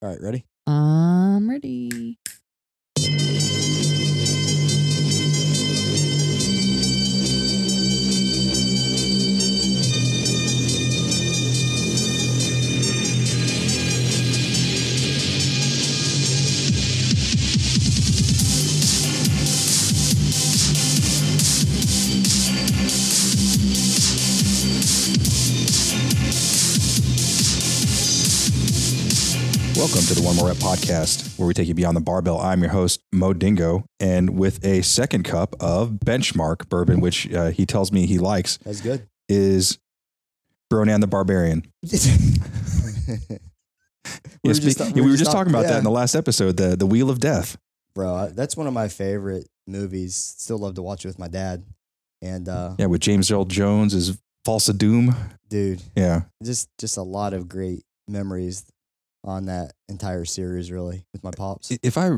All right, ready? I'm ready. Podcast, where we take you beyond the barbell. I'm your host, Mo Dingo, and with a second cup of benchmark bourbon, which uh, he tells me he likes, That's good. is Bronan the Barbarian. we Yeah, spe- yeah, we were just talking about that in the last episode, the the Wheel of Death. bro. I- That's one of my favorite movies. Still love to watch it with my dad. And uh, Yeah, with James Earl Jones is Thulsa Doom. dude, Yeah, just just a lot of great memories on that entire series. Really, with my pops. if I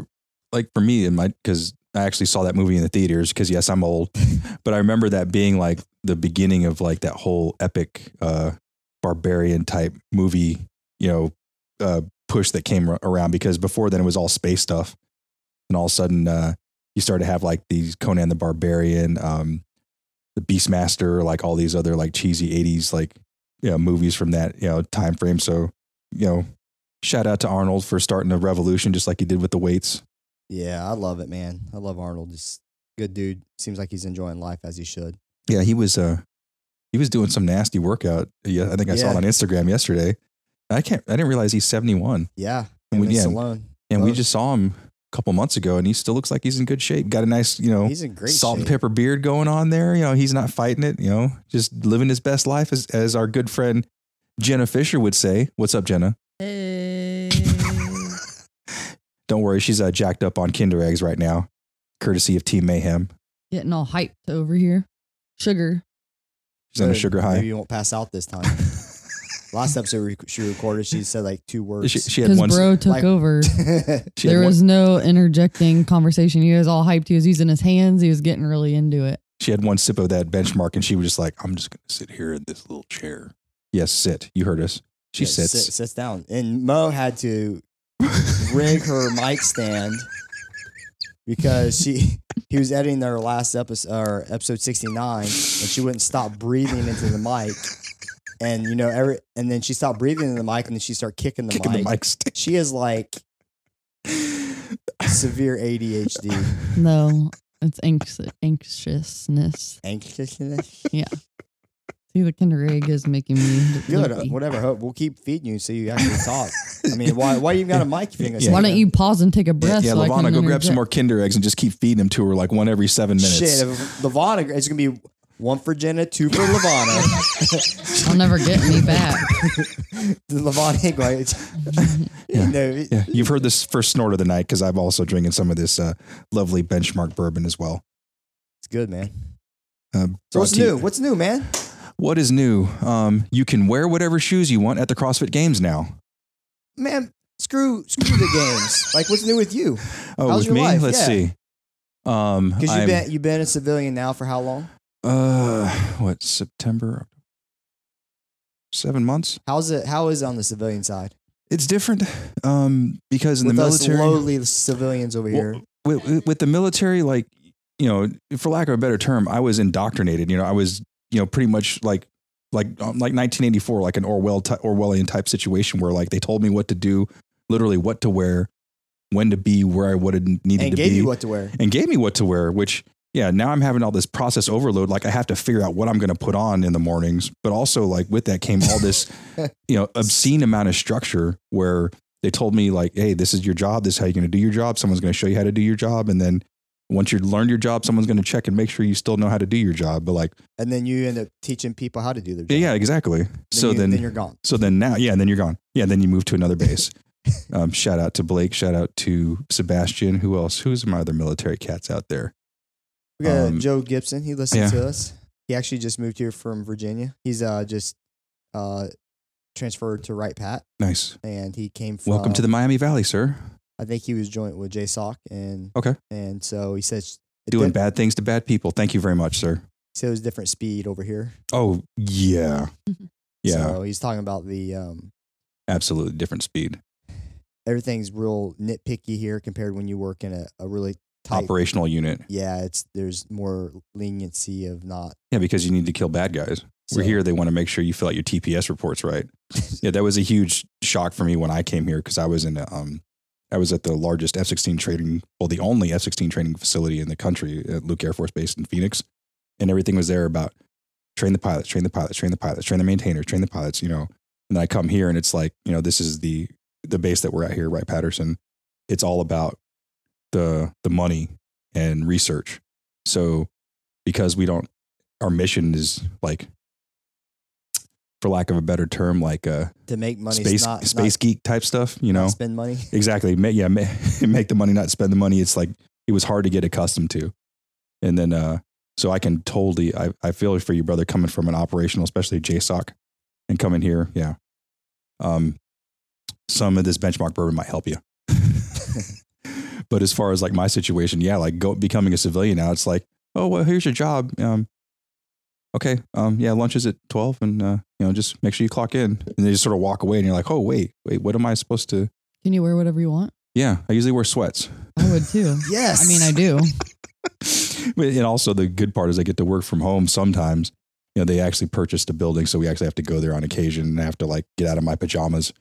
like for me in my because I actually saw that movie in the theaters because yes I'm old, but I remember that being like the beginning of like that whole epic uh barbarian type movie you know uh push that came ar- around because before then it was all space stuff and all of a sudden uh you started to have like these Conan the Barbarian um the Beastmaster like all these other like cheesy 80s like you know movies from that you know time frame so you know shout out to Arnold for starting a revolution just like he did with the weights Yeah, I love it, man. I love Arnold. Just good dude. Seems like he's enjoying life as he should. Yeah, he was uh he was doing some nasty workout. Yeah, I think I saw it on Instagram yesterday. I can't I didn't realize he's 71. Yeah, And we- yeah, Stallone. And we just saw him a couple months ago and he still looks like he's in good shape. Got a nice, you know, He's in great salt and pepper beard going on there. You know, he's not fighting it, you know, just living his best life as as our good friend Jenna Fisher would say. What's up, Jenna? Don't worry, she's uh, jacked up on Kinder eggs right now, courtesy of Team Maham. Getting all hyped over here. Sugar. She's on a Good. sugar high. Maybe you won't pass out this time. Last episode we- she recorded, she said like two words. She, she had Because one. bro took like- over. she had there one- was no interjecting conversation. He was all hyped. He was using his hands. He was getting really into it. she had one sip of that benchmark and she was just like, I'm just going to sit here in this little chair. Yes, sit. You heard us. She Yeah, sits. sit- sits down. And Mo had to rig her mic stand because she he was editing their last episode or episode 69 and she wouldn't stop breathing into the mic. And you know, every and then she stopped breathing in the mic and then she started kicking the Kicking mic. the mic stand. She is like severe ADHD. No, it's anx- anxiousness. Anxiousness. See, the Kinder Egg is making me. Good. loopy. Whatever. Hope we'll keep feeding you so you actually talk. I mean, why why you got a mic if you ain't gonna Yeah. Why don't you pause and take a breath? yeah so I Lavana, go grab some more Kinder eggs and just keep feeding them to her like one every seven minutes. Shit, if Lavana, it's gonna be one for Jenna, two for Lavana. I'll never get me back. Lavana ain't going. Yeah. No, Yeah, you've heard this first snort of the night because I've also drinking some of this uh, lovely benchmark bourbon as well. it's good, man. Uh, So what's to you- new? What's new, man? What is new? Um, you can wear whatever shoes you want at the CrossFit Games now. Man, screw screw the games. Like, what's new with you? Oh, How's with me? life? Let's Yeah. see. Um, Because you've been you've been a civilian now for how long? uh, what September? Seven months. How's it? How is it on the civilian side? It's different um, because in with the military, lowly civilians over here. Well, with, with- with the military, like you know, for lack of a better term, I was indoctrinated. You know, I was you know pretty much like like um, like 1984, like an Orwell ty- Orwellian type situation where like they told me what to do, literally what to wear, when to be, where I would have needed and to gave be, you what to wear. and gave me what to wear. Which yeah, now I'm having all this process overload. Like I have to figure out what I'm going to put on in the mornings, but also like with that came all this you know obscene amount of structure where they told me like hey this is your job this is how you're going to do your job someone's going to show you how to do your job and then once you learn your job someone's going to check and make sure you still know how to do your job but like And then you end up teaching people how to do their job. yeah, exactly Then so you, then, then you're gone. so then now yeah and then you're gone yeah then you move to another base um, shout out to blake shout out to sebastian who else who's my other military cats out there We got Um, Joe Gibson. He listens yeah. to us. He actually just moved here from Virginia. He's uh just uh transferred to Wright Pat, nice and he came from. welcome to the miami valley sir I think he was joint with JSOC, and Okay. and so he says it doing did- bad things to bad people thank you very much sir So it was different speed over here. oh yeah yeah So he's talking about the um absolutely different speed everything's real nitpicky here compared when you work in a, a really tight. Operational unit. Yeah, it's there's more leniency of not. Yeah, because you need to kill bad guys. We're here. They want to make sure you fill out your TPS reports right. yeah, that was a huge shock for me when I came here because I was in a, um, I was at the largest F-16 training, well, the only F-16 training facility in the country at Luke Air Force Base in Phoenix, and everything was there about train the pilots, train the pilots, train the pilots, train the maintainers, train the pilots. You know, and then I come here and it's like, you know, this is the the base that we're at here, Wright-Patterson. It's all about the the money and research. So because we don't, our mission is like for lack of a better term, like uh, To make money, space not, space geek type stuff. You know, spend money. exactly. Yeah, make the money, not spend the money. It's like it was hard to get accustomed to, and then uh, so I can totally. I I feel for you, brother, coming from an operational, especially JSOC, and coming here. Yeah, um, some of this benchmark bourbon might help you. but as far as like my situation, yeah, like go becoming a civilian now, it's like, oh well, here's your job. Um, okay, um, yeah, lunch is at twelve, and uh, you know, just make sure you clock in, and they just sort of walk away, and you're like, oh wait, wait, what am I supposed to? Can you wear whatever you want? Yeah, I usually wear sweats. I would too. Yes, I mean, I do. And also the good part is I get to work from home sometimes. You know, they actually purchased a building, so we actually have to go there on occasion and I have to like get out of my pajamas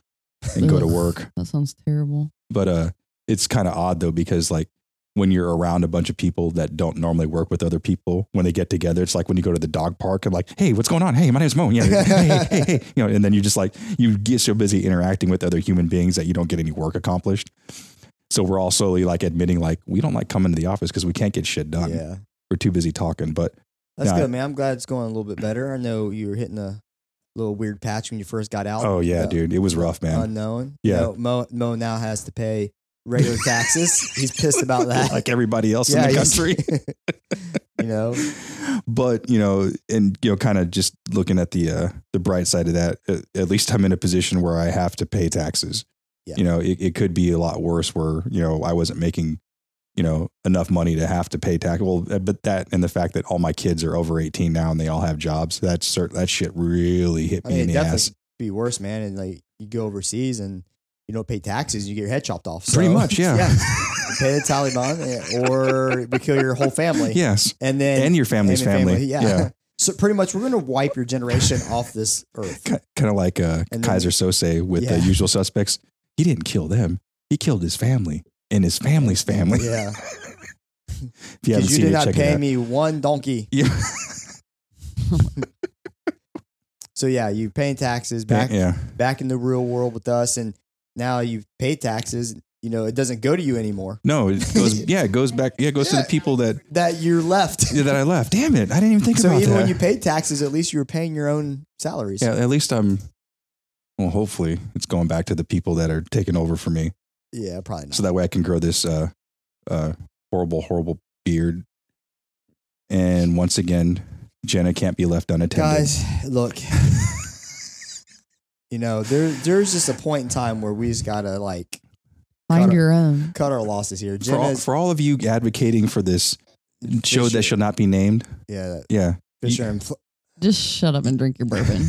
and go to work. That sounds terrible. But uh it's kind of odd though because like when you're around a bunch of people that don't normally work with other people, when they get together, it's like when you go to the dog park and like, hey, what's going on? Hey, my name's Mo. Yeah, hey, hey, hey, you know, and then you just like you get so busy interacting with other human beings that you don't get any work accomplished. So we're all slowly like admitting like we don't like coming to the office because we can't get shit done. Yeah, We're too busy talking. But that's good, man. I'm glad it's going a little bit better. I know you were hitting a little weird patch when you first got out. oh yeah, dude, it was rough, man. Unknown. Yeah. You know, Mo, Mo now has to pay regular taxes. He's pissed about that. like everybody else Yeah, in the country. you know, but you know, and you know, kind of just looking at the uh, the bright side of that, at, at least I'm in a position where I have to pay taxes. Yeah. You know, it, it could be a lot worse where you know I wasn't making you know enough money to have to pay tax. Well, uh, but that and the fact that all my kids are over 18 now and they all have jobs, that's cert- that shit really hit I me mean, in the ass. be worse, man. And like you go overseas and you don't pay taxes, you get your head chopped off. Pretty much, yeah. You pay the Taliban, eh, or we kill your whole family. Yes, and then and your family's and your family. Yeah. yeah. So pretty much, we're going to wipe your generation off this earth. kind of like uh, then- Keyser Söze with Yeah. the usual suspects. He didn't kill them. He killed his family and his family's family. Yeah, If you because you did it, not pay me one donkey. Yeah. So yeah, you paying taxes back yeah. back in the real world with us, and now you pay taxes. You know, it doesn't go to you anymore. No, it goes. Yeah, it goes back. Yeah, it goes to the people that That you're left. that I left. Damn it! I didn't even think so about that. So even when you paid taxes, at least you were paying your own salaries. yeah, at least I'm. Well, hopefully, it's going back to the people that are taking over for me, Yeah, probably not. so that way I can grow this uh, uh, horrible, horrible beard. And once again, Jenna can't be left unattended. Guys, look. You know, there there's just a point in time where we just gotta like Find Cut it. your own. cut our losses here. for all, Jenna's for all of you advocating for this show that shall not be named, yeah, yeah, Fisher and Fl- Just shut up and drink your bourbon.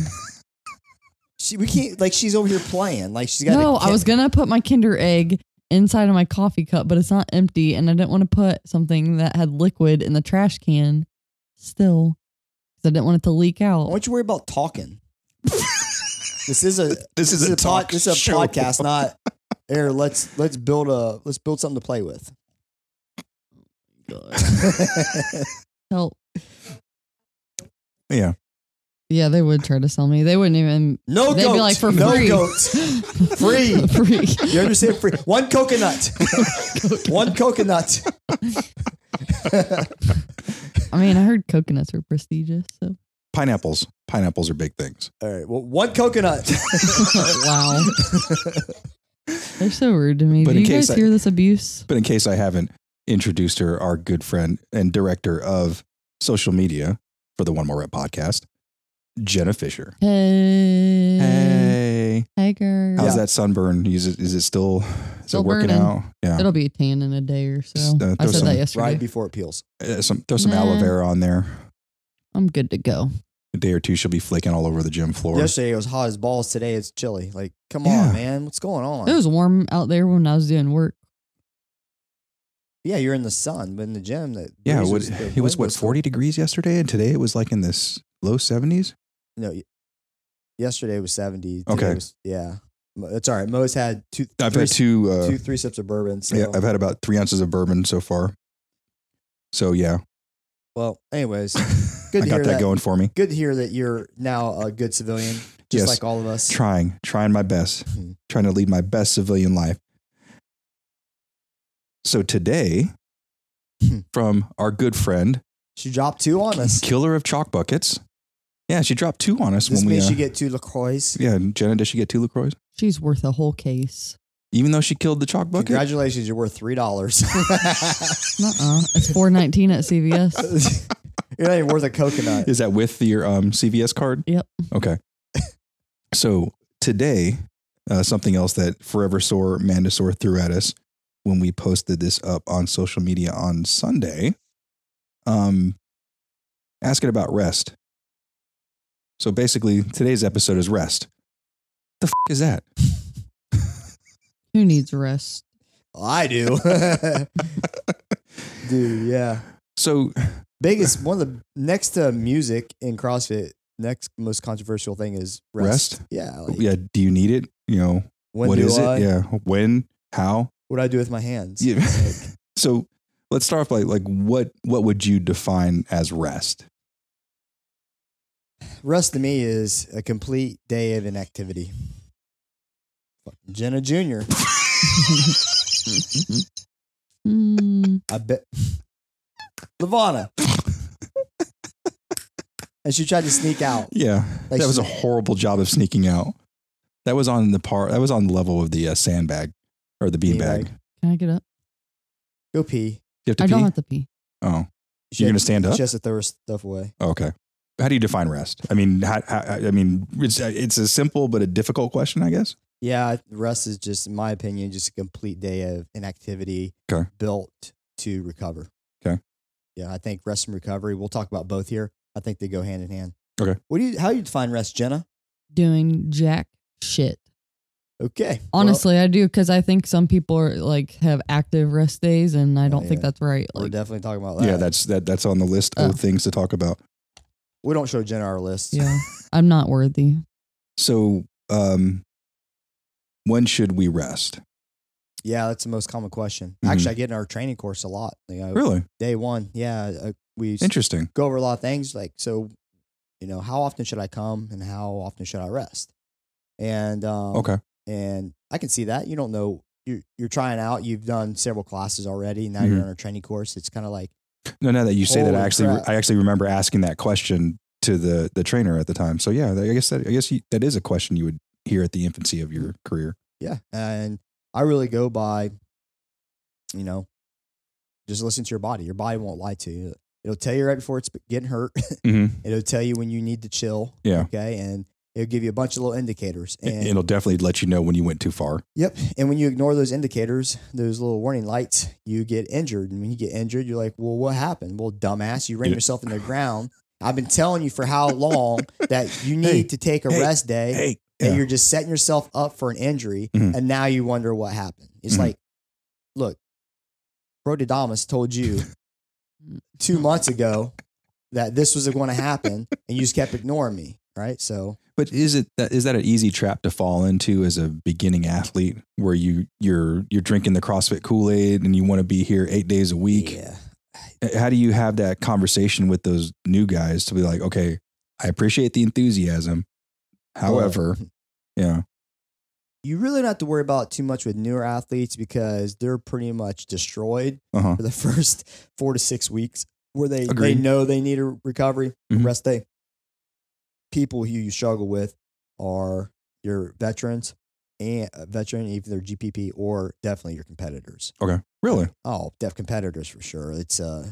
she we can't like she's over here playing like she's got. no, I was gonna put my Kinder egg inside of my coffee cup, but it's not empty, and I didn't want to put something that had liquid in the trash can still, because I didn't want it to leak out. Why don't you worry about talking? this is a This is a pod- talk this is a show. podcast, not air. Let's let's build a let's build something to play with. Help. yeah. Yeah, they would try to sell me. They wouldn't even. no They'd goats. be like for no free. goats. Free. free. You understand? Free. One coconut. One coconut. I mean, I heard coconuts are prestigious. So Pineapples. Pineapples are big things. All right. Well, one coconut. wow, they're so rude to me. But Do in you case guys I- hear this abuse? But in case I haven't introduced her, our good friend and director of social media for the One More Rep podcast, Jenna Fisher. Hey, Hey, hey, girl. how's Yeah. that sunburn? Is it, is it still, is Still it working burning. out? Yeah. It'll be a tan in a day or so. Just, uh, I throw said some- that yesterday. right before it peels. Uh, some, throw some aloe Nah. vera on there. I'm good to go. a day or two, she'll be flaking all over the gym floor. Yesterday it was hot as balls. Today it's chilly. Like, come Yeah. on, man. What's going on? It was warm out there when I was doing work. yeah, you're in the sun, but in the gym, that yeah, breeze what, was- the it was wind what still- 40 degrees yesterday, and today it was like in this low 70s. No, y- yesterday was 70. Today Okay. was- yeah, Mo- it's all right. Mo's had two, I've three, had two. Uh, two, three sips of bourbon. So, yeah, I've had about three ounces of bourbon so far. So yeah, well, anyways, Good I to got hear that, that. going for me. good to hear that you're now a good civilian, just Yes. like all of us. Trying, trying my best, Mhm. trying to lead my best civilian life. So today, Hmm. from our good friend, She dropped two on us. killer of chalk buckets. Yeah, she dropped two on us This when we. means uh, you get two LaCroix. yeah, Jenna, did she get two Lacroix? She's worth a whole case. Even though she killed the chalk bucket. Congratulations, you're worth three dollars. Uh-uh. It's four nineteen at CVS. you're not even worth a coconut. Is that with your um, CVS card? Yep. Okay. so today, uh, something else that Forever Sore Mandisaur threw at us when we posted this up on social media on Sunday, um, asking about rest. So basically, today's episode is rest. What the f- is that? Who needs rest? Oh, I do, dude. Yeah, So biggest one of the next to music in CrossFit. Next most controversial thing is rest. Rest? Yeah, like, yeah, do you need it? You know, When what do I? it? Yeah, when? How? What do I do with my hands? Yeah. Like, So let's start off by like what what would you define as rest? rest to me is a complete day of inactivity. Fucking Jenna Jr. Hmm. I bet. Lavana. and she tried to sneak out. Yeah, Like that was she- a horrible job of sneaking out. That was on the par. That was on the level of the uh, sandbag or the beanbag. Beanbag. Can I get up? Go pee. You have to I pee. don't have to pee. oh, She you're had- gonna stand up. She has to throw her stuff away. Oh, okay. How do you define rest? I mean, how, how, I mean, it's it's a simple but a difficult question, I guess. Yeah, rest is just, in my opinion, just a complete day of inactivity Okay. built to recover. Okay. Yeah, I think rest and recovery. We'll talk about both here. I think they go hand in hand. Okay. What do you? How do you define rest, Jenna? Doing jack shit. Okay. Honestly, I do because I think some people are like have active rest days, and I Oh, don't think that's right. Well, we're Like, definitely talking about that. Yeah, that's that that's on the list Oh. of things to talk about. we don't show Jenna our list. yeah, I'm not worthy. So, um, when should we rest? Yeah, that's the most common question. Mhm. Actually, I get in our training course a lot. You know, Really Day one, yeah, uh, we interesting. go over a lot of things like so. You know, how often should I come and how often should I rest? And um, Okay. and I can see that you don't know You're, you're trying out. You've done several classes already. Now you're Mhm. in a training course. It's kind of like No, now that you say that, I actually crap. I actually remember asking that question to the the trainer at the time. So yeah, I guess that I guess you, that is a question you would hear at the infancy of your career. yeah, and I really go by, you know, just listen to your body. Your body won't lie to you. It'll tell you right before it's getting hurt. Mm-hmm. It'll tell you when you need to chill. Yeah. Okay. And it'll give you a bunch of little indicators. And It'll definitely let you know when you went too far. yep. And when you ignore those indicators, those little warning lights, you get injured. And when you get injured, you're like, well, what happened? Well, dumbass, you ran yourself in the ground. I've been telling you for how long that you need Hey, to take a hey, rest day. Hey, And yeah. you're just setting yourself up for an injury. Mhm. And now you wonder what happened. It's Mhm. like, look, Brodidamus told you two months ago that this was going to happen and you just kept ignoring me. Right. So, But is it that is that an easy trap to fall into as a beginning athlete where you you're you're drinking the CrossFit Kool-Aid and you want to be here 8 days a week? yeah. How do you have that conversation with those new guys to be like, "Okay, I appreciate the enthusiasm. However, Well, yeah. you really don't have to worry about too much with newer athletes because they're pretty much destroyed Uh-huh. for the first four to six weeks where they, they know they need a recovery, Mhm. rest day. People who you struggle with are your veterans and uh, veteran, either GPP or definitely your competitors. Okay. Really? Oh, def competitors for sure. It's uh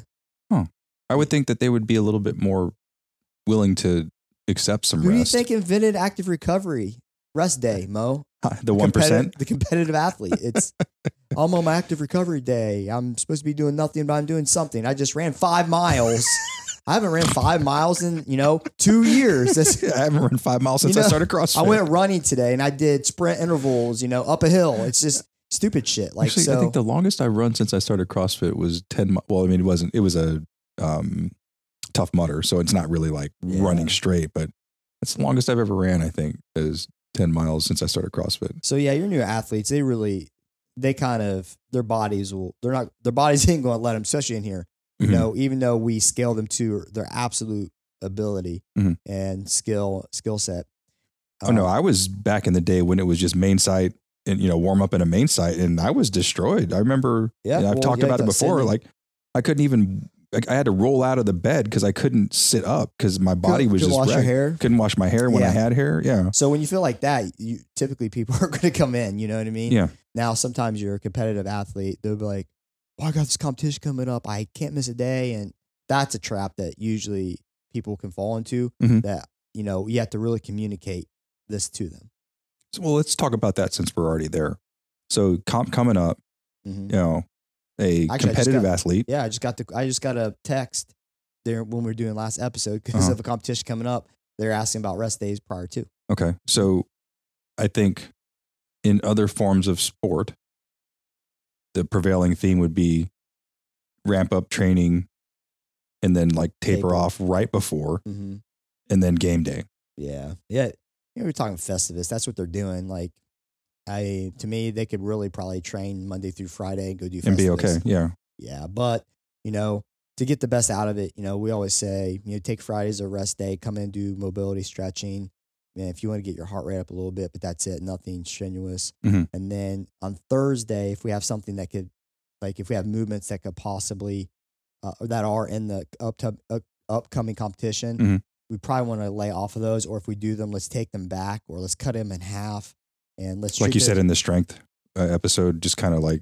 I would think that they would be a little bit more willing to accept some who do you rest. think invented active recovery rest day, Mo? the 1%? The competitive athlete. It's I'm on my active recovery day. I'm supposed to be doing nothing, but I'm doing something. I just ran five miles. I haven't ran five miles in you know two years. That's, I haven't run five miles since You I started CrossFit. I went running today and I did sprint intervals. You know, up a hill. It's just stupid shit. Like Actually, so. I think the longest I've run since I started CrossFit was 10 mi- Well, I mean, it wasn't, it was a um, Tough Mudder. So it's not really like Yeah. running straight, but that's the longest I've ever ran, I think, is 10 miles since I started CrossFit. So yeah, your new athletes, they really, they kind of their bodies will, they're not, their bodies ain't going to let them, especially in here. You Mhm. know, even though we scale them to their absolute ability Mhm. and skill skill set. Oh, no. Um, I was back in the day when it was just main site and, you know, warm up in a main site and I was destroyed. I remember, Yeah, you know, I've well, talked about it before. Like, I couldn't even, I had to roll out of the bed because I couldn't sit up because my body was just wash your wrecked. hair. Couldn't wash my hair when I had hair. Yeah. So when you feel like that, you typically people are going to come in. You know what I mean? Yeah. Now sometimes you're a competitive athlete. They'll be like, "Oh, I got this competition coming up. I can't miss a day," and that's a trap that usually people can fall into. Mhm. That you know you have to really communicate this to them. So, well, let's talk about that since we're already there. So, comp coming up, Mhm. you know, a Actually, I just competitive got- athlete. Yeah, I just got the I just got a text there when we were doing last episode because Uh-huh. of a competition coming up. They're asking about rest days prior to. Okay. So, I think in other forms of sport, the prevailing theme would be ramp up training and then like taper Taper. off right before Mm-hmm. and then game day. Yeah. Yeah. You know, we're talking Festivus. That's what they're doing. Like, I, to me, they could really probably train Monday through Friday and go do And be okay. Yeah. Yeah. But, you know, to get the best out of it, you know, we always say, you know, take Friday as a rest day, come in and do mobility stretching. Man, if you want to get your heart rate up a little bit, but that's it, nothing strenuous. Mhm. And then on Thursday, if we have something that could, like, if we have movements that could possibly, uh, that are in the up uh, upcoming competition, Mhm. we probably want to lay off of those. Or if we do them, let's take them back or let's cut them in half and let's Like you said in the strength uh, episode, just kind of like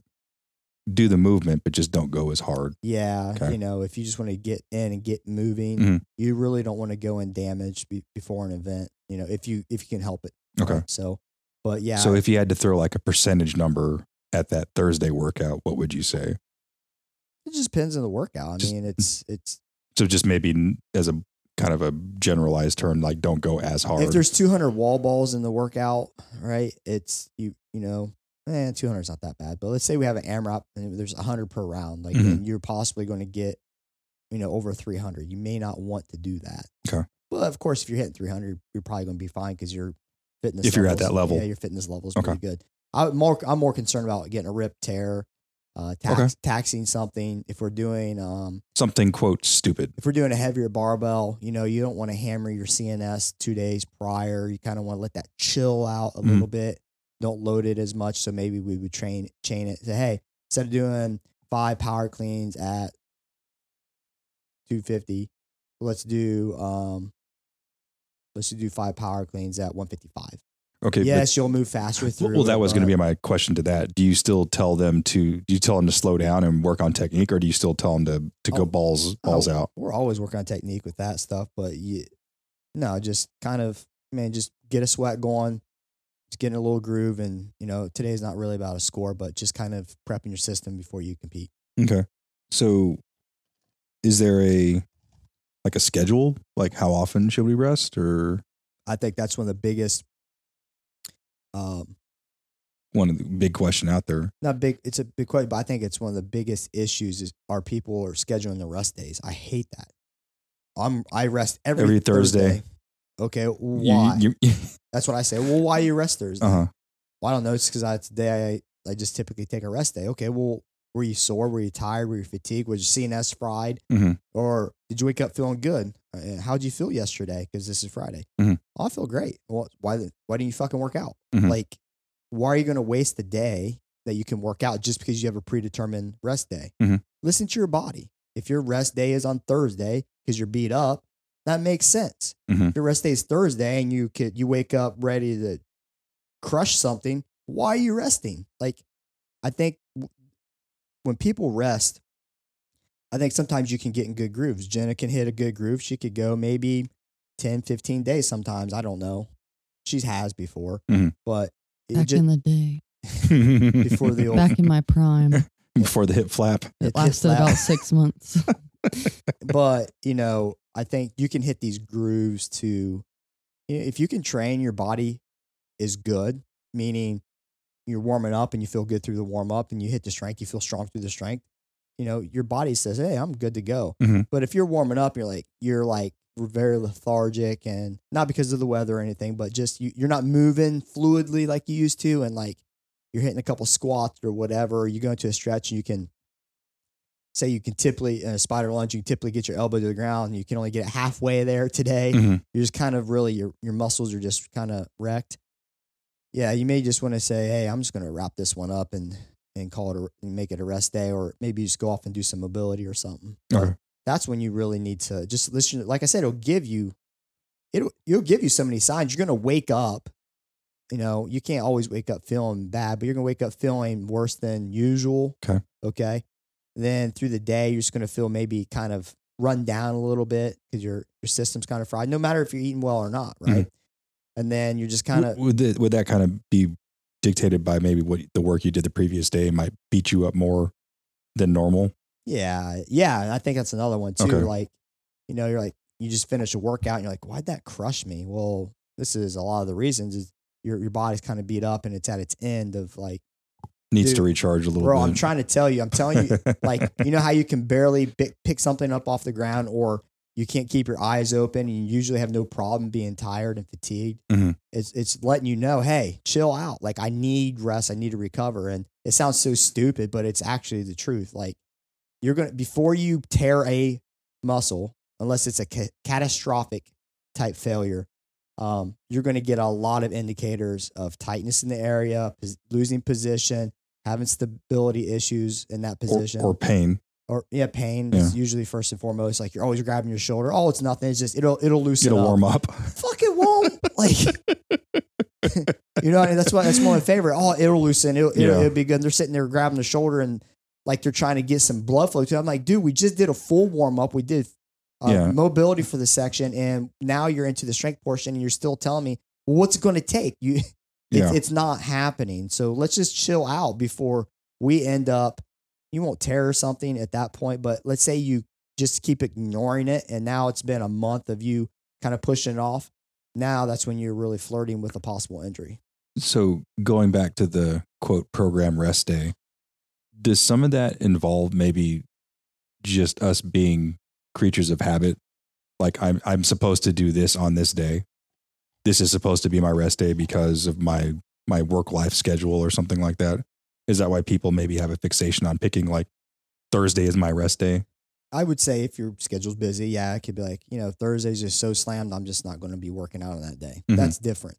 do the movement, but just don't go as hard. Yeah, Okay. you know, if you just want to get in and get moving, Mhm. you really don't want to go in damage be, before an event. You know, if you if you can help it. Okay. right? So, but yeah, So, if you had to throw like a percentage number at that Thursday workout, what would you say? it just depends on the workout. I Just- mean, it's it's So, just maybe as a kind of a generalized term, like don't go as hard. if there's 200 wall balls in the workout, right? It's you you know, eh, 200 is not that bad. But let's say we have an AMRAP and there's 100 per round, like Mhm. you're possibly going to get you know over 300. You may not want to do that. Okay. Well, of course, if you're hitting 300, you're probably going to be fine because your fitness. If you're at that level. yeah, your fitness level is Okay. pretty good. I'm more I'm more concerned about getting a rip tear, uh, tax, Okay. taxing something. If we're doing um something quote stupid. if we're doing a heavier barbell, you know, you don't want to hammer your CNS two days prior. You kind of want to let that chill out a Mhm. little bit. Don't load it as much. So maybe we would train chain it. Say, hey, instead of doing five power cleans at 250, let's do um let's do five power cleans at 155. Okay. but- yes, you'll move faster well, through. well, that was going to be my question to that. Do you still tell them to? Do you tell them to slow down and work on technique, or do you still tell them to to go Oh. balls oh, balls Oh, out? We're always working on technique with that stuff, but you, no, just kind of, man, just get a sweat going, just get in a little groove. And, you know, today's not really about a score, but just kind of prepping your system before you compete. Okay. So, is there a like a schedule? Like how often should we rest, or I think that's one of the biggest, um, one of the big question out there? not big, it's a big question, but I think it's one of the biggest issues is our people are scheduling the rest days. I hate that. I'm, I rest every, Every Thursday. Okay. Why? You, you, that's what I say. Well, why you rest Thursday? uh huh. Well, I don't know. It's because I today I, I just typically take a rest day. Okay, well, were you sore? Were you tired? Were you fatigued? Was your CNS fried? Mhm. Or did you wake up feeling good? Uh, How'd you feel yesterday? Because this is Friday. Mhm. Oh, I feel great. Well, why why didn't you fucking work out? Mhm. Like, why are you going to waste the day that you can work out just because you have a predetermined rest day? Mhm. Listen to your body. If your rest day is on Thursday because you're beat up, that makes sense. Mhm. If your rest day is Thursday and you could you wake up ready to crush something, why are you resting? Like, I think when people rest, I think sometimes you can get in good grooves. Jenna can hit a good groove. She could go maybe 10, 15 days sometimes. I don't know. She has before, Mhm. but Back just, in the day, before the old back in my prime, before the hip flap. it it lasted hit about six months. but you know, I think you can hit these grooves to, you know, if you can train your body is good, meaning you're warming up and you feel good through the warm up and you hit the strength, you feel strong through the strength. You know, your body says, "Hey, I'm good to go." Mhm. But if you're warming up, you're like you're like very lethargic and not because of the weather or anything, but just you, you're not moving fluidly like you used to, and like you're hitting a couple squats or whatever. Or you go into a stretch and you can say you can typically in a spider lunge, you can typically get your elbow to the ground. You can only get it halfway there today. Mhm. You're just kind of really your your muscles are just kind of wrecked. Yeah, you may just want to say, "Hey, I'm just going to wrap this one up and and call it a, and make it a rest day," or maybe you just go off and do some mobility or something. Okay. That's when you really need to just listen. Like I said, it'll give you it'll you'll give you so many signs. You're going to wake up. You know, you can't always wake up feeling bad, but you're going to wake up feeling worse than usual. Okay. Okay. Then through the day, you're just going to feel maybe kind of run down a little bit because your your system's kind of fried. No matter if you're eating well or not, mm-hmm. right? And then you're just kind of would, would, would that kind of be dictated by maybe what the work you did the previous day might beat you up more than normal? Yeah, yeah. I think that's another one too. Okay. Like, you know, you're like, you just finish a workout and you're like, why'd that crush me? Well, this is a lot of the reasons is your your body's kind of beat up and it's at its end of like, Needs to recharge a little bro, bit. I'm trying to tell you, I'm telling you, like, you know how you can barely pick something up off the ground or you can't keep your eyes open and you usually have no problem being tired and fatigued. Mhm. It's it's letting you know, hey, chill out. Like I need rest, I need to recover. And it sounds so stupid, but it's actually the truth. Like you're gonna before you tear a muscle, unless it's a ca- catastrophic type failure, um, you're going to get a lot of indicators of tightness in the area, pos- losing position, having stability issues in that or, position, or pain. Or yeah, pain is usually first and foremost. Like you're always grabbing your shoulder. Oh, it's nothing. It's just it'll it'll loosen a up. warm up. Fuck it won't. like you know, what I mean? that's why that's my favorite. Oh, it'll loosen. It'll, it'll, Yeah. it'll be good. And they're sitting there grabbing the shoulder and like they're trying to get some blood flow to. it. I'm like, dude, we just did a full warm up. We did uh, Yeah. mobility for the section, and now you're into the strength portion, and you're still telling me, well, what's it going to take? You, it's, it's not happening. So let's just chill out before we end up. You won't tear something at that point, but let's say you just keep ignoring it, and now it's been a month of you kind of pushing it off. Now that's when you're really flirting with a possible injury. So going back to the quote program rest day, does some of that involve maybe just us being creatures of habit? Like I'm I'm supposed to do this on this day. This is supposed to be my rest day because of my my work life schedule or something like that. Is that why people maybe have a fixation on picking like Thursday is my rest day? I would say if your schedule's busy, yeah, it could be like, you know, Thursday's just so slammed, I'm just not going to be working out on that day. Mhm. That's different.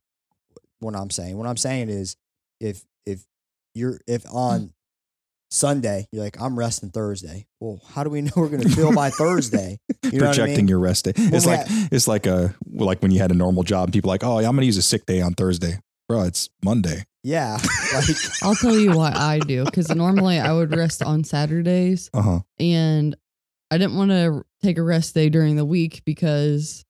What I'm saying. What I'm saying is if if you're if on Sunday, you're like, I'm resting Thursday. Well, how do we know we're gonna feel by Thursday? You know what I Projecting mean? your rest day. It's we like it's like a like when you had a normal job. People are like, oh, I'm going to use a sick day on Thursday, bro. It's Monday. Yeah. Like I'll tell you why I do because normally I would rest on Saturdays Uh huh. and I didn't want to take a rest day during the week because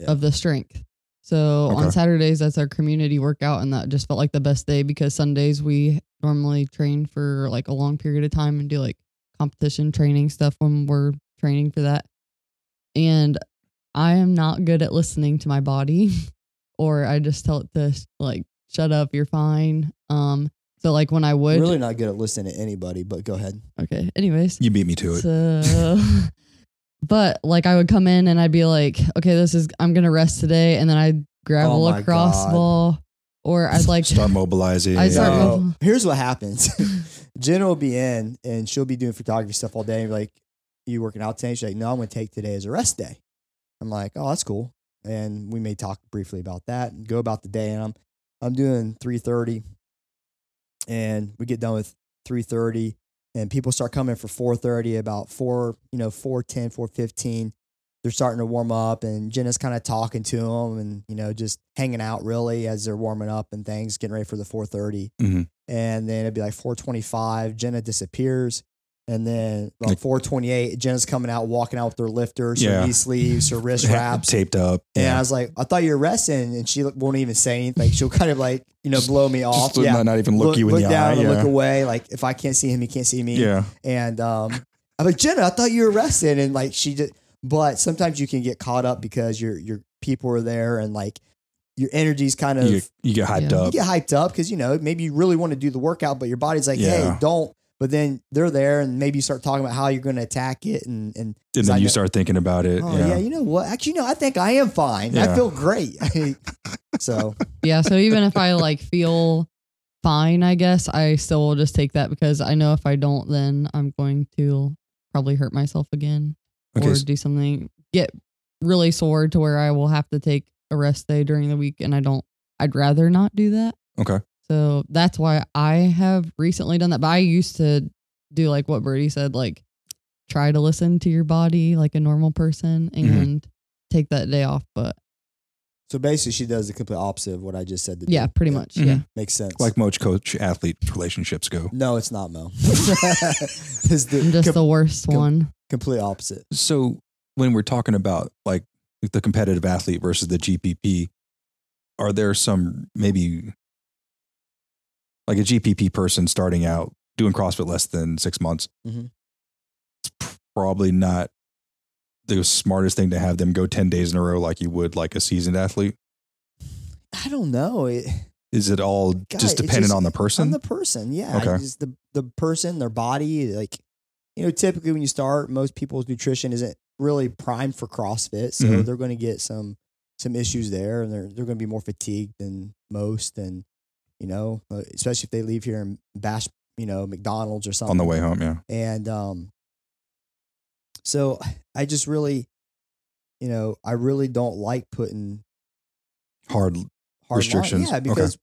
Yeah. of the strength. So Okay. on Saturdays, that's our community workout, and that just felt like the best day because Sundays we normally train for like a long period of time and do like competition training stuff when we're training for that. And I am not good at listening to my body, or I just tell it to like shut up, you're fine. Um, so like when I would, really not good at listening to anybody, but go ahead. okay. Anyways, You beat me to it. so, but like I would come in and I'd be like, okay, this is I'm gonna rest today, and then I'd grab Oh a my lacrosse God. ball, or I'd like start mobilizing. I start No, mo- here's what happens. Jenna will be in and she'll be doing photography stuff all day. And be like, you working out today? She's like, no, I'm going to take today as a rest day. I'm like, oh, that's cool. And we may talk briefly about that and go about the day. And I'm, I'm doing 330 and we get done with 330 and people start coming for 430 about 4, you know, 410, 415. They're starting to warm up and Jenna's kind of talking to them and, you know, just hanging out really as they're warming up and things, getting ready for the 430 Mhm. and then it'd be like 425 jenna disappears and then about Like- 428 jenna's coming out walking out with her lifters her Yeah. knee sleeves her wrist wraps taped up. and Yeah. i was like i thought you were resting and she won't even say anything like she'll kind of like you know blow me off Just yeah not, not even look, you in look the down eye. and Yeah. look away like if i can't see him he can't see me yeah. and um i'm like jenna i thought you were resting and like she just but sometimes you can get caught up because your your people are there and like your energy's kind of You, get- you get hyped Yeah. you get hyped up because you know maybe you really want to do the workout, but your body's like, Yeah. hey, don't. But then they're there, and maybe you start talking about how you're going to attack it, and and And I then you know- start thinking about it. oh yeah. yeah, you know what? Actually, no, I think I am fine. I feel great. so Yeah. So even if I like feel fine, I guess I still will just take that because I know if I don't, then I'm going to probably hurt myself again Okay. or s- do something, get really sore to where I will have to take a rest day during the week. And I don't, I'd rather not do that. Okay. So that's why I have recently done that. But I used to do like what Birdie said, like try to listen to your body like a normal person Mhm. and take that day off. But so basically, she does the complete opposite of what I just said. To do. yeah, pretty much. Mhm. Yeah. makes sense. like most coach athlete relationships go. no, it's not Mo. it's the I'm just com- the worst com- one. complete opposite. So when we're talking about like the competitive athlete versus the GPP, are there some maybe like a GPP person starting out doing CrossFit less than six months? Mhm. It's probably not the smartest thing to have them go 10 days in a row like you would like a seasoned athlete. I don't know. It, Is it all God, just dependent just on the person? On the person, yeah. Okay. Just the the person, their body, like you know, typically when you start, most people's nutrition isn't really primed for CrossFit, so Mhm. they're going to get some some issues there, and they're they're going to be more fatigued than most, and you know, uh, especially if they leave here and bash, you know, McDonald's or something on the way home, yeah. and um, so I just really, you know, I really don't like putting Hard hard Restrictions, Line. Yeah, okay. because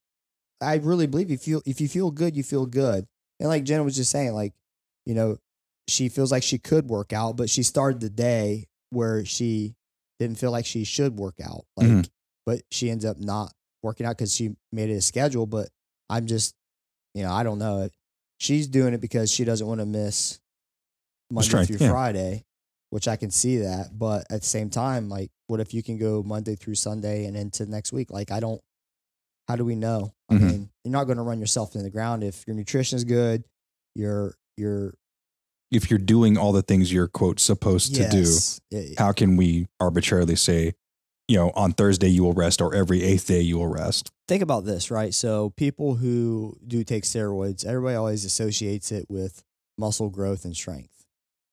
I really believe if you feel if you feel good, you feel good. And like Jenna was just saying, like you know, she feels like she could work out, but she started the day where she didn't feel like she should work out. Like, Mhm. but she ends up not working out because she made it a schedule. But I'm just, you know, I don't know. She's doing it because she doesn't want to miss Monday through yeah. Friday, which I can see that. But at the same time, like, what if you can go Monday through Sunday and into next week? Like, I don't. How do we know? I Mhm. mean, you're not going to run yourself in the ground if your nutrition is good. Your your if you're doing all the things you're quote supposed to do, yes, how can we arbitrarily say, you know, on Thursday you will rest or every eighth day you will rest? think about this, right? So people who do take steroids, everybody always associates it with muscle growth and strength.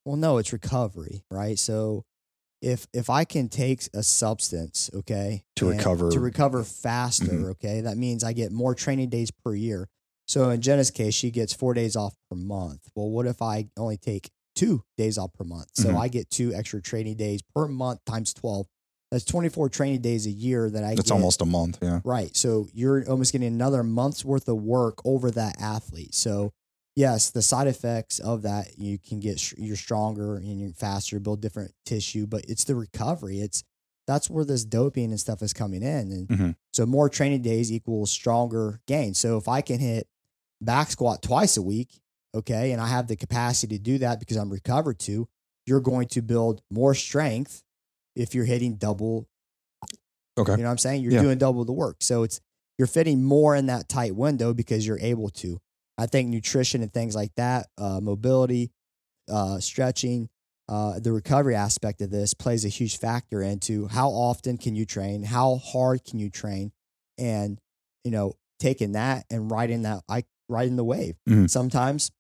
Well, no, it's recovery, right? So if if I can take a substance, okay, To recover. to recover faster, Mhm. okay, that means I get more training days per year. So in Jenna's case, she gets four days off per month. Well, what if I only take two days off per month? So Mhm. I get two extra training days per month times twelve. That's twenty four training days a year that I That's get. almost a month. Yeah. Right. So you're almost getting another month's worth of work over that athlete. So yes, the side effects of that you can get you're stronger and you're faster, build different tissue, but it's the recovery. It's that's where this doping and stuff is coming in. And Mhm. so more training days equals stronger gains. So if I can hit back squat twice a week, okay, and I have the capacity to do that because I'm recovered to, you're going to build more strength if you're hitting double Okay. you know what I'm saying? You're Yeah. doing double the work. So it's you're fitting more in that tight window because you're able to. I think nutrition and things like that, uh, mobility, uh, stretching, uh, the recovery aspect of this plays a huge factor into how often can you train, how hard can you train, and you know taking that and riding that I riding the wave. Mhm. Sometimes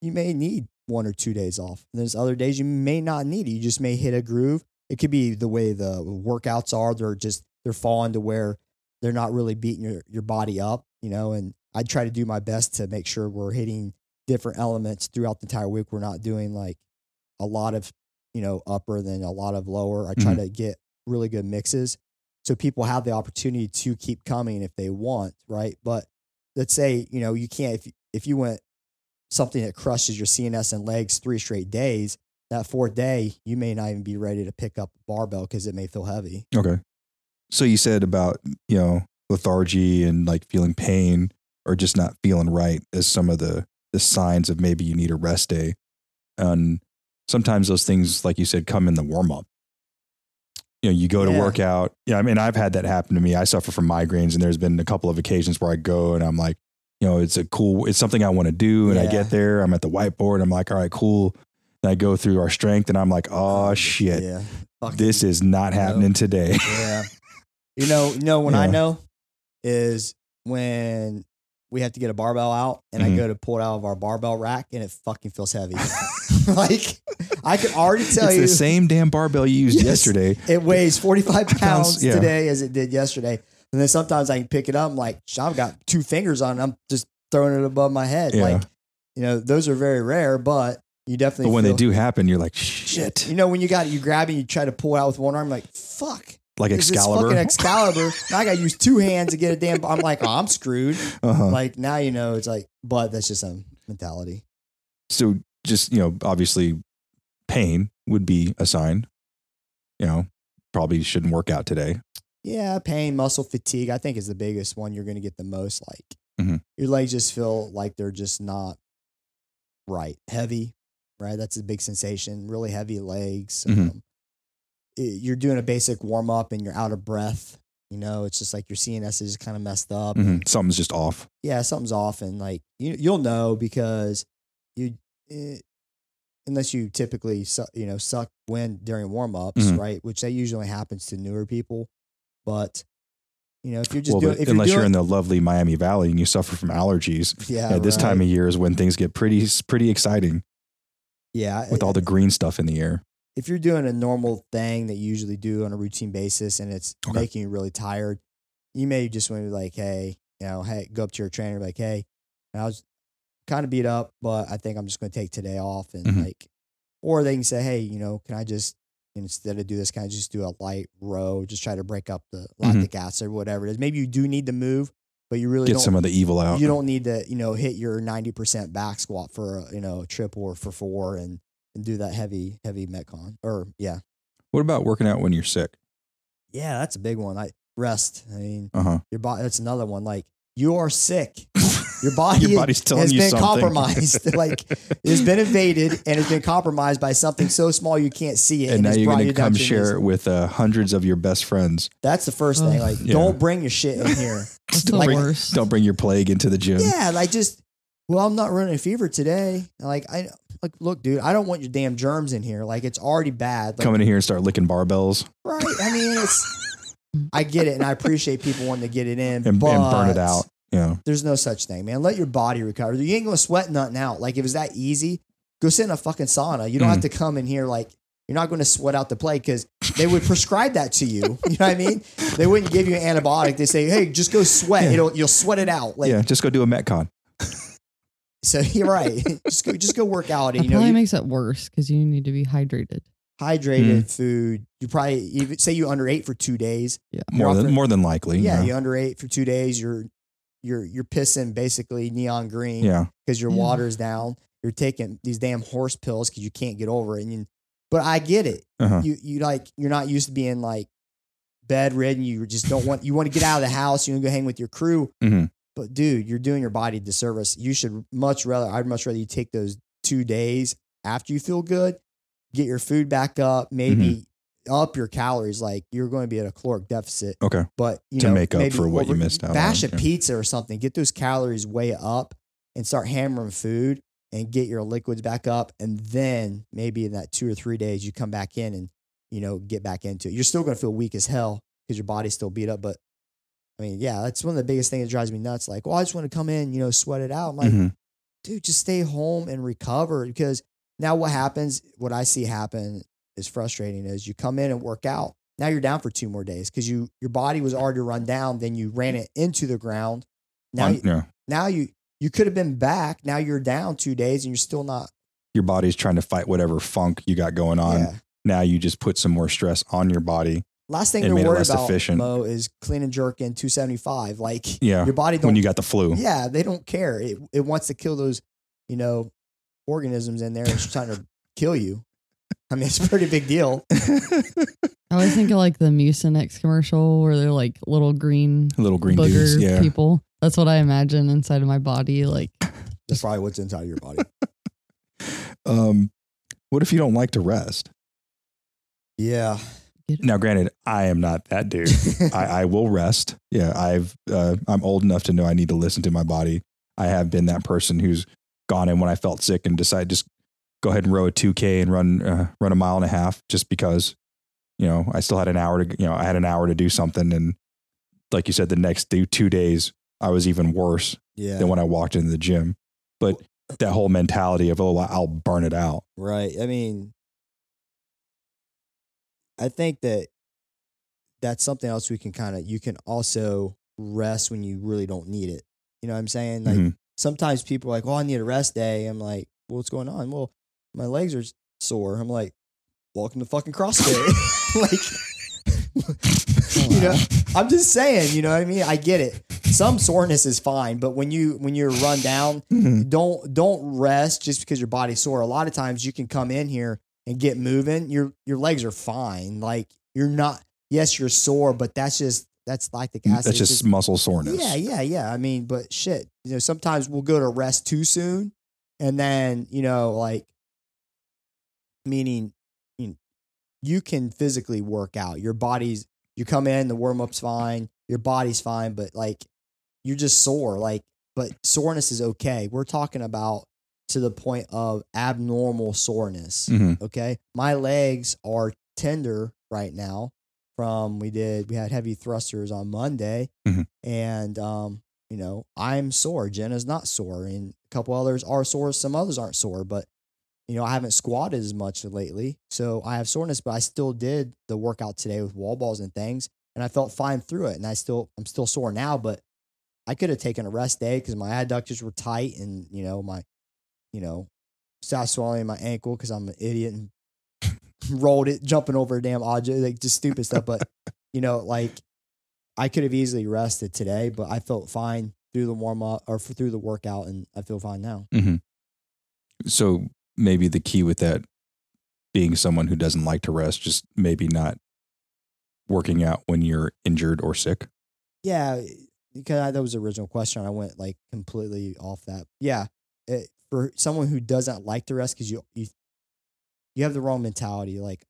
you may need one or two days off. There's other days you may not need it. You just may hit a groove. It could be the way the workouts are. They're just they're falling to where they're not really beating your, your body up, you know. And I try to do my best to make sure we're hitting different elements throughout the entire week. We're not doing like a lot of, you know, upper than a lot of lower. I try Mhm. to get really good mixes so people have the opportunity to keep coming if they want, right? But let's say, you know, you can't if if you went something that crushes your CNS and legs three straight days, that fourth day you may not even be ready to pick up a barbell because it may feel heavy. Okay. So you said about, you know, lethargy and like feeling pain or just not feeling right as some of the the signs of maybe you need a rest day. And sometimes those things, like you said, come in the warm up. You know, you go to Yeah. work out. Yeah, I mean, I've had that happen to me. I suffer from migraines, and there's been a couple of occasions where I go and I'm like, you know, it's a cool, it's something I want to do, and I get there, I'm at the whiteboard, I'm like, all right, cool. And I go through our strength and I'm like, oh shit, Yeah. This is not happening today. Yeah. You know, you know when I know is when we have to get a barbell out and I Mhm. go to pull it out of our barbell rack and it fucking feels heavy. like I can already tell it's you the same damn barbell you used Yes. yesterday. it weighs 45 pounds yeah. today as it did yesterday. And then sometimes I can pick it up. I'm like, I've got two fingers on it. I'm just throwing it above my head. Yeah. Like, you know, those are very rare, but you definitely But when they do happen, you're like, shit. You know, when you got it, you grab it, you try to pull it out with one arm, like, fuck. Like Excalibur. fucking Excalibur. now I got to use two hands to get a damn. I'm like, oh, I'm screwed. uh-huh. Like now you know it's like, but that's just a mentality. so just, you know, obviously pain would be a sign. You know, probably shouldn't work out today. Yeah, pain, muscle fatigue. I think is the biggest one you're going to get the most. Like Mhm. your legs just feel like they're just not right. Heavy, right? That's a big sensation. Really heavy legs. Mhm. Um, i- you're doing a basic warm up and you're out of breath. You know, it's just like your CNS is kind of messed up. Mhm. Something's just off. yeah, something's off, and like you, you'll know because you, eh, unless you typically, su- you know, suck wind during warm ups, Mhm. right? Which that usually happens to newer people, but you know, if you're just well, doing, if unless you're, you're, in the lovely Miami Valley and you suffer from allergies, yeah, yeah, this time of year is when things get pretty pretty exciting yeah, with all the green stuff in the air. if you're doing a normal thing that you usually do on a routine basis and it's Okay. making you really tired, you may just want to be like, hey, you know, hey, go up to your trainer, like, hey, I was kind of beat up, but I think I'm just going to take today off and Mhm. like, or they can say, hey, you know, can I just instead of do this, can I just do a light row, just try to break up the lactic acid or whatever it is. Maybe you do need to move, but you really Get don't. some of the evil out. you don't need to, you know, hit your 90% back squat for a, you know, a triple or for four and, and do that heavy, heavy metcon or yeah. What about working out when you're sick? Yeah, that's a big one. I rest. I mean, Uh huh. your body. That's another one. Like you are sick. Your body Your body's telling has you been something. compromised. like it's been invaded and it's been compromised by something so small you can't see it. and now it's you're brought going you to down come to your share knees. it with uh, hundreds of your best friends. That's the first thing. Like, Yeah. don't bring your shit in here. That's the Don't bring- worst. Don't bring your plague into the gym. yeah, like just. Well, I'm not running a fever today. Like I like, look, dude, I don't want your damn germs in here. Like it's already bad. Like, Come in here and start licking barbells right? I mean, it's. I get it, and I appreciate people wanting to get it in, and, but and burn it out. You know, There's no such thing, man. Let your body recover. You ain't gonna sweat nothing out. Like if it's that easy, go sit in a fucking sauna. You don't Mm. have to come in here like you're not going to sweat out the play because they would prescribe that to you. You know what I mean? They wouldn't give you an antibiotic. They say, "Hey, just go sweat. Yeah. It'll you'll sweat it out." Like yeah, just go do a metcon. so, you're right. just go just go work out. That And, you know, probably you, makes it worse because you need to be hydrated. hydrated Mm. food. You probably even say you underate for two days. Yeah. You're More than offering- more than likely. Yeah, you you know. underate for two days. You're you're you're pissing basically neon green. yeah. because your Yeah. water's down. You're taking these damn horse pills because you can't get over it. And you, but I get it. Uh-huh. You you like you're not used to being like bedridden. You just don't want you want to get out of the house. You want to go hang with your crew. Mhm. But dude, you're doing your body a disservice. You should much rather. I'd much rather you take those two days after you feel good, get your food back up, maybe up your calories. Like you're going to be at a caloric deficit Okay. but you To know, make up maybe for what you missed out Bash on, a yeah. pizza or something. Get those calories way up and start hammering food and get your liquids back up. And then maybe in that two or three days, you come back in and you know get back into it. You're still going to feel weak as hell because your body's still beat up. But I mean, yeah, that's one of the biggest things that drives me nuts. Like, well, I just want to come in, you know, sweat it out. I'm like, Mhm. dude, just stay home and recover because now what happens, what I see happen is frustrating is you come in and work out. Now you're down for two more days because you your body was already run down, then you ran it into the ground. Now you, yeah. now you you could have been back. Now you're down two days and you're still not Your body's trying to fight whatever funk you got going on. yeah. Now you just put some more stress on your body. Last thing they're worried about efficient. Mo is clean and jerk in 275. Like Yeah. your body don't When you got the flu. Yeah, they don't care. It it wants to kill those, you know, organisms in there. It's trying to kill you. I mean, it's a pretty big deal. I always think of like the Mucinex commercial where they're like little green Little green booger dudes. Yeah. people. That's what I imagine inside of my body. Like, That's probably what's inside of your body. Um, what if you don't like to rest? Yeah. Now, granted, I am not that dude. I, I will rest. Yeah, I've uh, I'm old enough to know I need to listen to my body. I have been that person who's gone in when I felt sick and decided just go ahead and row a 2K and run uh, run a mile and a half just because you know I still had an hour to you know I had an hour to do something and like you said the next two, two days I was even worse Yeah. than when I walked into the gym. But that whole mentality of oh I'll burn it out. Right. I mean, I think that that's something else we can kind of, you can also rest when you really don't need it. You know what I'm saying? Like Mhm. sometimes people are like, oh, I need a rest day. I'm like, well, what's going on? Well, my legs are sore. I'm like, welcome to fucking CrossFit. like, you know, I'm just saying, you know what I mean? I get it. Some soreness is fine, but when you, when you're run down, Mhm. don't don't rest just because your body's sore. A lot of times you can come in here and get moving. Your your legs are fine. Like you're not. Yes, you're sore, but that's just that's lactic acid. That's It's just muscle soreness. yeah, yeah, yeah. I mean, but shit, you know, sometimes we'll go to rest too soon, and then you know, like, meaning, you, know, you can physically work out. Your body's you come in, the warm up's fine, your body's fine, but like, you're just sore. Like, but soreness is okay. We're talking about to the point of abnormal soreness. Mhm. Okay, my legs are tender right now. From we did we had heavy thrusters on Monday, Mhm. and um, you know I'm sore. Jenna's not sore, and a couple others are sore. Some others aren't sore, but you know I haven't squatted as much lately, so I have soreness. But I still did the workout today with wall balls and things, and I felt fine through it. And I still I'm still sore now, but I could have taken a rest day because my adductors were tight, and you know my you know stopped swallowing my ankle because I'm an idiot and rolled it, jumping over a damn object, like just stupid stuff. But you know, like I could have easily rested today, but I felt fine through the warm up or through the workout, and I feel fine now. Mm-hmm. So maybe the key with that being someone who doesn't like to rest, just maybe not working out when you're injured or sick. Yeah, because I, that was the original question. I went like completely off that. Yeah, it, for someone who doesn't like to rest, because you you you have the wrong mentality. Like,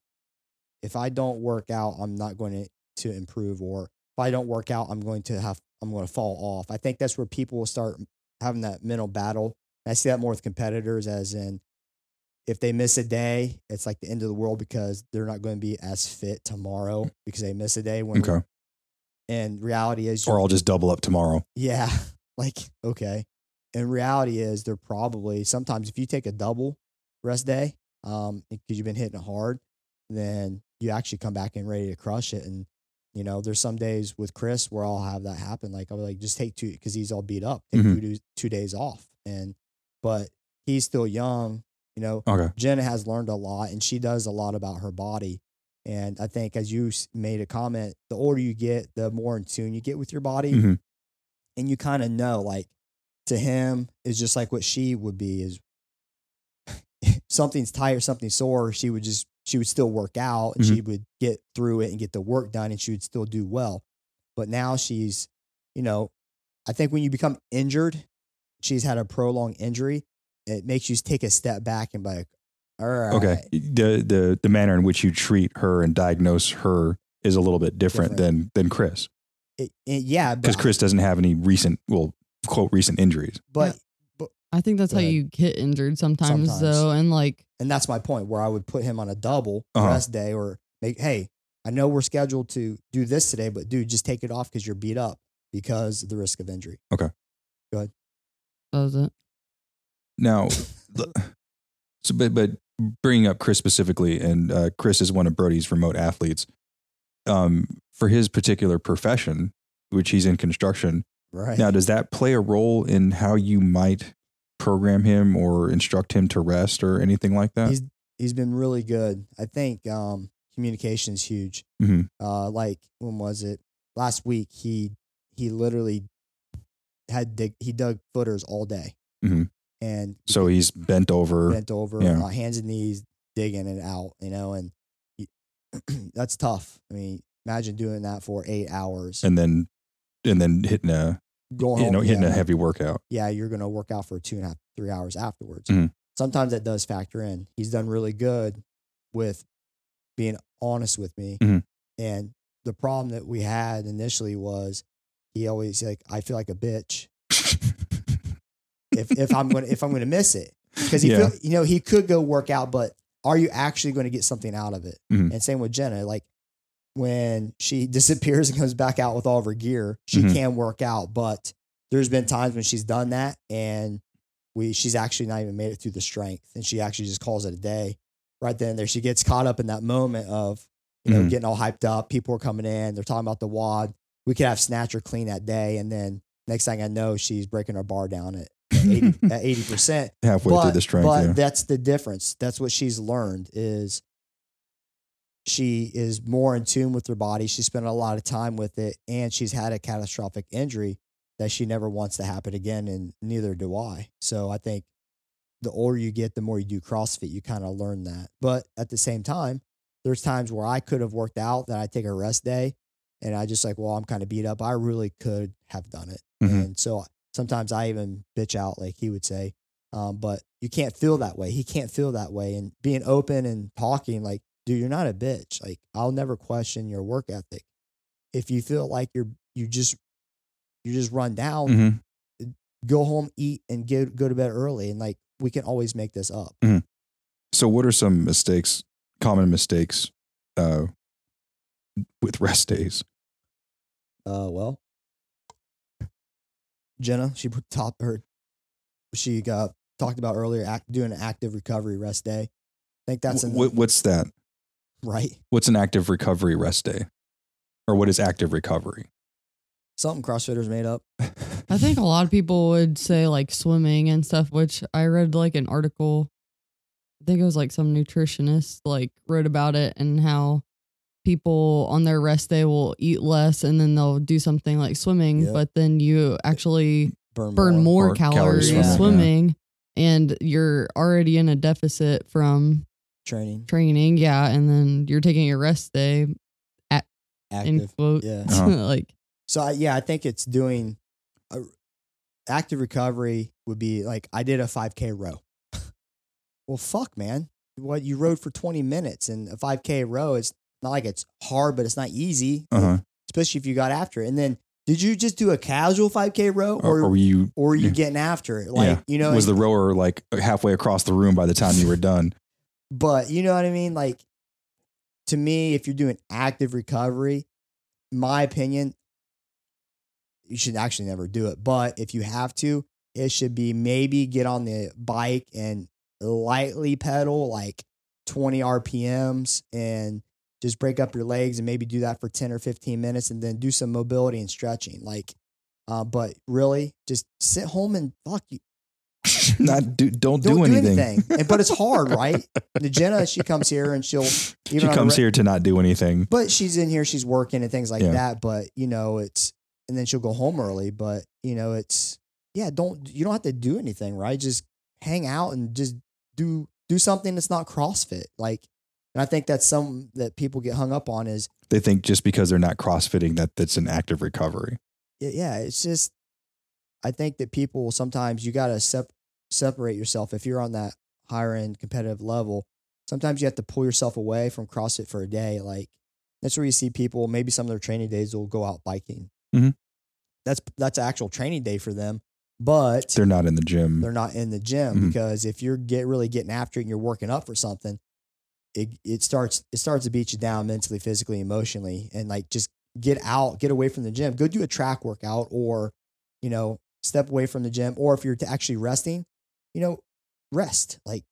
if I don't work out, I'm not going to to improve, or if I don't work out, I'm going to have I'm going to fall off. I think that's where people will start having that mental battle. I see that more with competitors, as in if they miss a day, it's like the end of the world because they're not going to be as fit tomorrow because they miss a day. When Okay. and reality is, Or I'll just double up tomorrow. yeah, like okay. And reality is, they're probably sometimes if you take a double rest day, um, because you've been hitting it hard, then you actually come back and ready to crush it. And you know, there's some days with Chris where I'll have that happen. Like I'll be like, just take two because he's all beat up. Take Mhm. two two days off, and but he's still young. You know, Okay. Jenna has learned a lot and she does a lot about her body. And I think, as you made a comment, the older you get, the more in tune you get with your body. Mhm. And you kind of know, like, to him, is just like what she would be is something's tight or something's sore. She would just, she would still work out and she would get through it and get the work done and she would still do well. But now she's, you know, I think when you become injured, she's had a prolonged injury, it makes you take a step back and be like, all right. Okay. The the the manner in which you treat her and diagnose her is a little bit different, than than Chris. It, it- yeah, Because Chris doesn't have any recent well quote recent injuries. but I think that's how ahead. you get injured sometimes, Sometimes. though. And like, and that's my point where I would put him on a double Uh-huh. rest day or make, hey, I know we're scheduled to do this today, but dude, just take it off because you're beat up because of the risk of injury. Okay. that was it. Now, so but but bringing up Chris specifically, and uh, Chris is one of Brody's remote athletes. Um, for his particular profession, which he's in construction, Right. now does that play a role in how you might program him or instruct him to rest or anything like that? he's he's been really good. I think um, communication is huge. Mhm. Uh, like when was it? Last week he he literally had dig, he dug footers all day, Mhm. And So he's bent over. bent over, Yeah. uh, hands and knees, digging it out. You know, and you, that's tough. I mean, imagine doing that for eight hours. and then and then hitting a Going you home, know hitting yeah, a heavy workout. yeah, you're going to work out for two and a half, three hours afterwards. Mhm. Sometimes that does factor in. He's done really good with being honest with me. Mhm. And the problem that we had initially was he always like, I feel like a bitch if if I'm gonna if I'm gonna miss it. because he Yeah. feel, you know he could go work out, but are you actually going to get something out of it? Mhm. And same with Jenna, like when she disappears and comes back out with all of her gear, she Mhm. can work out, but there's been times when she's done that and we she's actually not even made it through the strength, and she actually just calls it a day. Right then and there, she gets caught up in that moment of you know Mhm. getting all hyped up. People are coming in, they're talking about the wad. We could have snatch or clean that day, and then next thing I know, she's breaking her bar down at at eighty percent. Halfway But, through the strength. but yeah. that's the difference. That's what she's learned is she is more in tune with her body. She spent a lot of time with it, and she's had a catastrophic injury that she never wants to happen again, and neither do I. So I think the older you get, the more you do CrossFit, you kind of learn that. But at the same time, there's times where I could have worked out that I take a rest day, and I just like, well, I'm kind of beat up. I really could have done it, Mhm. and so sometimes I even bitch out, like he would say. Um, but you can't feel that way. He can't feel that way. And being open and talking, like, dude, you're not a bitch. Like, I'll never question your work ethic. If you feel like you're you just you just run down, Mhm. go home, eat, and go go to bed early. And like we can always make this up. So, what are some mistakes, common mistakes, uh, with rest days? Uh, well, Jenna, she put top her. She got talked about earlier, act, doing an active recovery rest day. I think that's in Wh- the, what's that? right. What's an active recovery rest day, or what is active recovery? Something CrossFitters made up. I think a lot of people would say like swimming and stuff, which I read like an article. I think it was like some nutritionist like wrote about it and how people on their rest day will eat less and then they'll do something like swimming, Yep. but then you actually Burn, burn more, More calories calories swimming, swimming, yeah. and you're already in a deficit from training, training. Yeah. And then you're taking your rest day in active. quote. Yeah. Uh-huh. like, So I, yeah, I think it's doing a, active recovery would be like I did a 5K row. well, fuck, man. What you rode for 20 minutes and a 5K row is not like it's hard, but it's not easy, Uh huh. especially if you got after it. And then did you just do a casual 5K row Or, or were you? or were you getting after it? Like, Yeah. you know, was the rower like halfway across the room by the time you were done? But you know what I mean? Like to me, if you're doing active recovery, my opinion, you should actually never do it. But if you have to, it should be maybe get on the bike and lightly pedal like 20 RPMs and just break up your legs and maybe do that for 10 or 15 minutes and then do some mobility and stretching. Like, uh, but really just sit home and fuck you. Not do. Don't, Don't do anything. And, but it's hard, right? The Jenna, she comes here and she'll even She comes re- here to not do anything. but she's in here, she's working and things like Yeah. that. But you know, it's and then she'll go home early. But you know, it's yeah, don't you don't have to do anything, right? Just hang out and just do do something that's not CrossFit. Like, and I think that's some that people get hung up on is They think just because they're not crossfitting that that's an active recovery. yeah, yeah, it's just I think that people sometimes you got to sep- separate yourself if you're on that higher end competitive level. Sometimes you have to pull yourself away from CrossFit for a day. Like that's where you see people. Maybe some of their training days will go out biking. Mhm. That's that's an actual training day for them, but They're not in the gym. they're not in the gym Mhm. because if you're get really getting after it and you're working up for something, it it starts it starts to beat you down mentally, physically, emotionally, and like just get out, get away from the gym, go do a track workout, or you know step away from the gym, or if you're actually resting, you know, rest. Like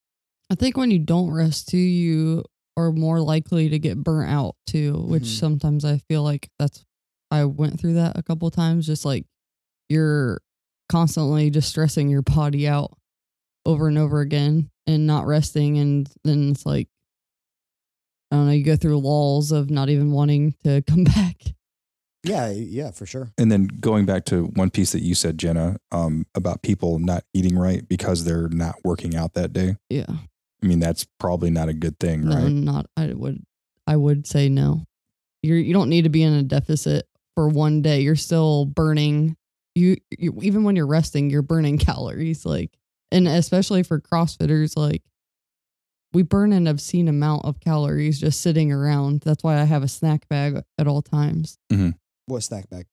I think when you don't rest too, you are more likely to get burnt out too, which Mhm. sometimes I feel like that's I went through that a couple times. Just like you're constantly just stressing your body out over and over again and not resting, and then it's like I don't know, you go through lulls of not even wanting to come back. yeah, yeah, for sure. And then going back to one piece that you said, Jenna, um, about people not eating right because they're not working out that day. Yeah, I mean, that's probably not a good thing, no, right? not I would I would say no. You're you don't need to be in a deficit for one day. You're still burning. You, you even when you're resting, you're burning calories. Like, and especially for CrossFitters, like we burn an obscene amount of calories just sitting around. That's why I have a snack bag at all times. What snack bag?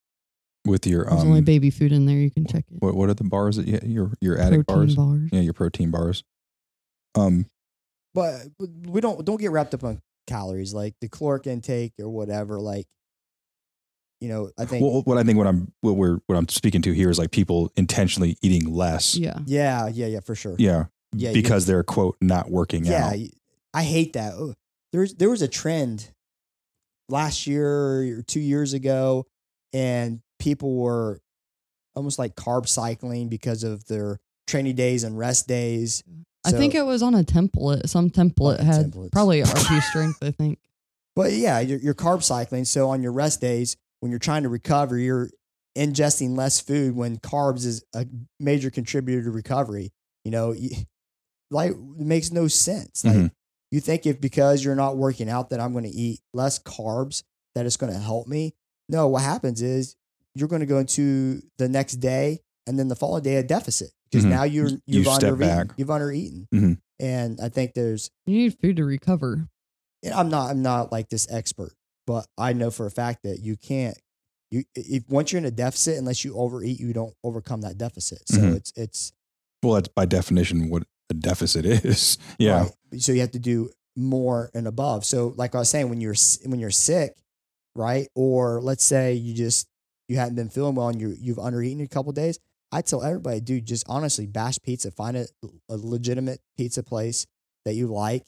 With your There's only um, baby food in there. You can check it. what what are the bars that you your your attic Protein bars? bars. Yeah, your protein bars. Um, but but we don't don't get wrapped up on calories like the caloric intake or whatever. Like, you know, I think well, what I think what I'm what we're what I'm speaking to here is like people intentionally eating less. Yeah. yeah, yeah, yeah, for sure. Yeah. Yeah, you- because they're quote not working out. yeah, out. y- I hate that. Oh, There's there was a trend last year or two years ago, and people were almost like carb cycling because of their training days and rest days. I think it was on a template. Some template had templates. probably RP strength, I think. But yeah, you're, you're carb cycling. So on your rest days, when you're trying to recover, you're ingesting less food when carbs is a major contributor to recovery. You know, y- like it makes no sense. Like Mhm. you think if because you're not working out that I'm going to eat less carbs that it's going to help me. No, what happens is you're going to go into the next day and then the following day a deficit because Mhm. now you're You you've step undereaten. back. You've undereaten, Mhm. and I think there's You need food to recover. and I'm not I'm not like this expert, but I know for a fact that you can't you if once you're in a deficit unless you overeat, you don't overcome that deficit. So Mhm. it's it's Well, that's by definition what a deficit is. Yeah. right. So you have to do more and above. So like I was saying, when you're when you're sick, right? Or let's say you just you hadn't been feeling well and you you've undereaten a couple days. I tell everybody, dude, just honestly bash pizza. Find a, a legitimate pizza place that you like,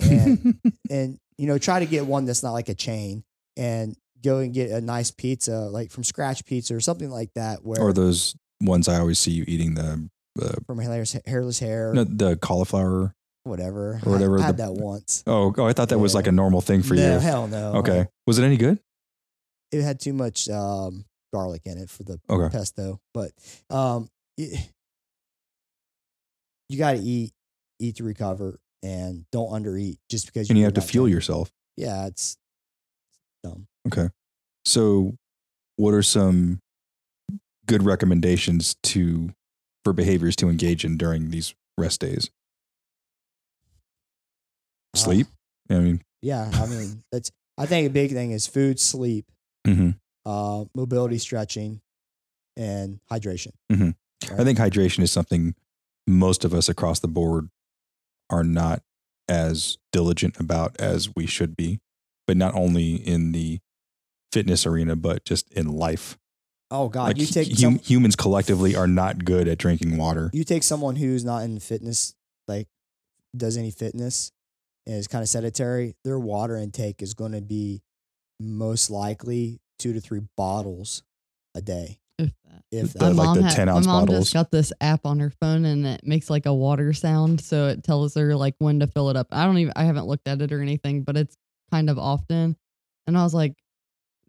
and and you know try to get one that's not like a chain and go and get a nice pizza like from scratch pizza or something like that where or those ones I always see you eating the uh, from hairless, hairless hair no, the cauliflower. whatever or whatever I, had the- that once Oh, oh, I thought that was like a normal thing for no you. hell no Okay. Was it any good? it had too much um garlic in it for the Okay. pesto but um it, you got to eat eat to recover and don't undereat just because And you have to fuel yourself. yeah it's dumb Okay. So, what are some good recommendations to for behaviors to engage in during these rest days? Uh, Sleep. I mean, yeah i mean that's i think a big thing is food sleep mhm. uh, mobility stretching, and hydration. Mhm. Right? I think hydration is something most of us across the board are not as diligent about as we should be, but not only in the fitness arena, but just in life. Oh God, like you take hu- some, humans collectively are not good at drinking water. you take someone who's not in fitness, like does any fitness, and is kind of sedentary. Their water intake is going to be most likely two to three bottles a day. If that. If The- that, like mom the had- 10 ounce my mom bottles? just got this app on her phone and it makes like a water sound, so it tells her like when to fill it up. I don't even I haven't looked at it or anything, but it's kind of often. And I was like,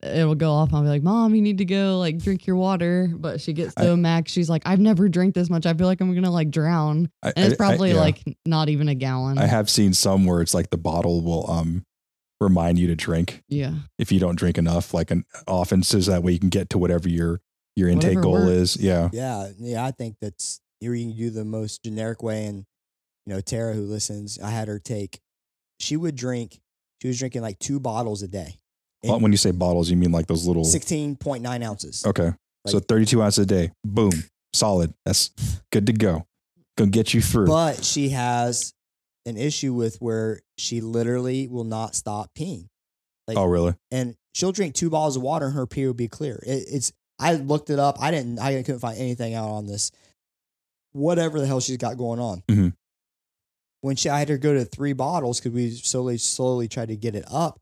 it will go off. I'll be like, Mom, you need to go like drink your water. But she gets so Max. She's like, I've never drank this much. I feel like I'm gonna like drown. I, And it's I- I- probably yeah. like not even a gallon. I have seen some where it's like the bottle will um remind you to drink yeah. if you don't drink enough, like an often so that way you can get to whatever your your intake Whatever goal works. is. Yeah. yeah, yeah, I think that's here you can do the most generic way. And you know, Tara who listens, I had her take. She would drink. She was drinking like two bottles a day. Well, when you say bottles, you mean like those little Sixteen point nine ounces. Okay. so 32 ounces a day. Boom. Solid. That's good to go. Gonna get you through. But she has an issue with where she literally will not stop peeing. Like, oh, really? and she'll drink two bottles of water and her pee will be clear. It, it's I looked it up. I didn't. I couldn't find anything out on this. Whatever the hell she's got going on. Mhm. When she, I had her go to three bottles because we slowly, slowly tried to get it up.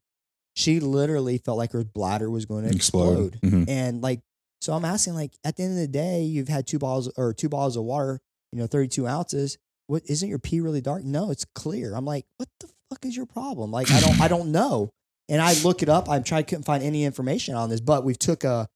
She literally felt like her bladder was going to Explode. explode. Mhm. And like, so I'm asking, like, at the end of the day, you've had two bottles or two bottles of water, you know, 32 ounces. What isn't your pee really dark? No, it's clear. I'm like, what the fuck is your problem? Like, I don't, I don't know. And I look it up. I'm trying, couldn't find any information on this, but we've took a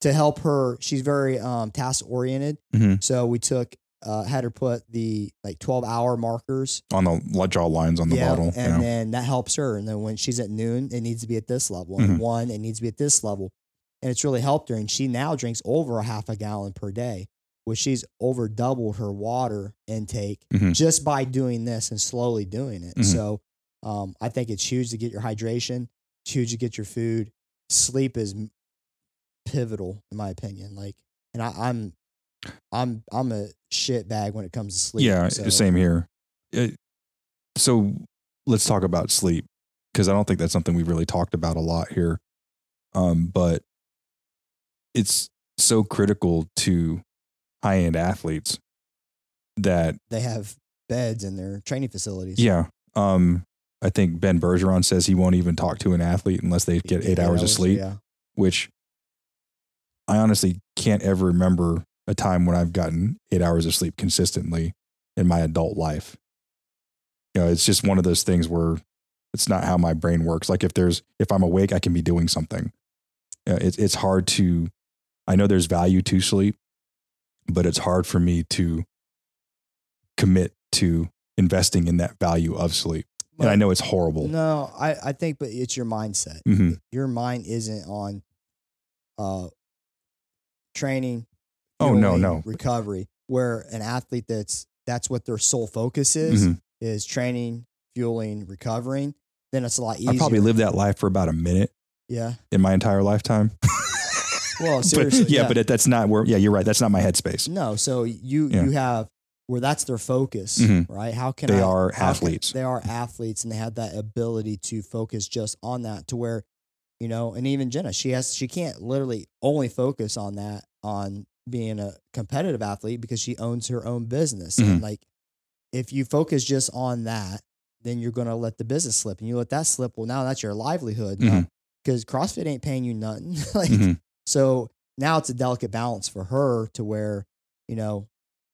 to help her. She's very um, task oriented, Mhm. so we took uh, had her put the like 12 hour markers On the li- jaw lines on the yeah, bottle. And yeah. then that helps her. And then when she's at noon, it needs to be at this level. And one, it needs to be at this level. And it's really helped her. And she now drinks over a half a gallon per day, which she's over doubled her water intake Mhm. just by doing this and slowly doing it. Mhm. So um, I think it's huge to get your hydration, it's huge to get your food. Sleep is pivotal, in my opinion. Like, and I, I'm, I'm, I'm a shit bag when it comes to sleep. yeah, so- same here. It, so let's talk about sleep because I don't think that's something we've really talked about a lot here. Um, but it's so critical to high end athletes that They have beds in their training facilities. yeah. Um, I think Ben Bergeron says he won't even talk to an athlete unless they get eight hours of sleep, Yeah. which I honestly can't ever remember a time when I've gotten eight hours of sleep consistently in my adult life. You know, it's just one of those things where it's not how my brain works. Like if there's if I'm awake, I can be doing something. You know, it's it's hard to. I know there's value to sleep, but it's hard for me to commit to investing in that value of sleep. and I know it's horrible. No, I, I think, but it's your mindset. hmm Your mind isn't on uh, training. Oh, no, no. recovery. Where an athlete that's that's what their sole focus is Mhm. is training, fueling, recovering. Then it's a lot easier. I probably lived that life for about a minute Yeah. in my entire lifetime. Well, But- seriously. yeah, but that's not where. Yeah, you're right. That's not my headspace. no. So you Yeah. you have where that's their focus, Mhm. right? How can They I, are how can- athletes. they are athletes, and they have that ability to focus just on that. To where, you know, and even Jenna, she has she can't literally only focus on that on being a competitive athlete because she owns her own business. Mm-hmm. And like, if you focus just on that, then you're gonna let the business slip, and you let that slip. Well, now that's your livelihood because CrossFit ain't paying you nothing. like, Mhm. so now it's a delicate balance for her to where, you know,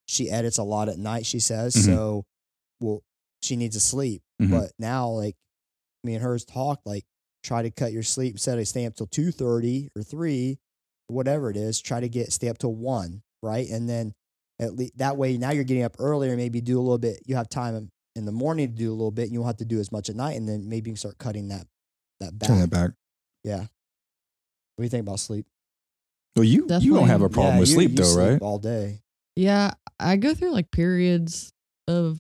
she edits a lot at night, she says. Mhm. So, well, she needs to sleep. Mhm. But now, like, me and hers talked, like, try to cut your sleep instead of staying up till 2.30 or 3, whatever it is, try to get, stay up till 1, right? And then at least that way, now you're getting up earlier, maybe do a little bit. You have time in the morning to do a little bit. And you won't have to do as much at night. And then maybe you can start cutting that, that back. Turn that back. Yeah. What do you think about sleep? Well, you you don't have a problem Yeah, with you- sleep you though, right? All day. Yeah, I go through like periods of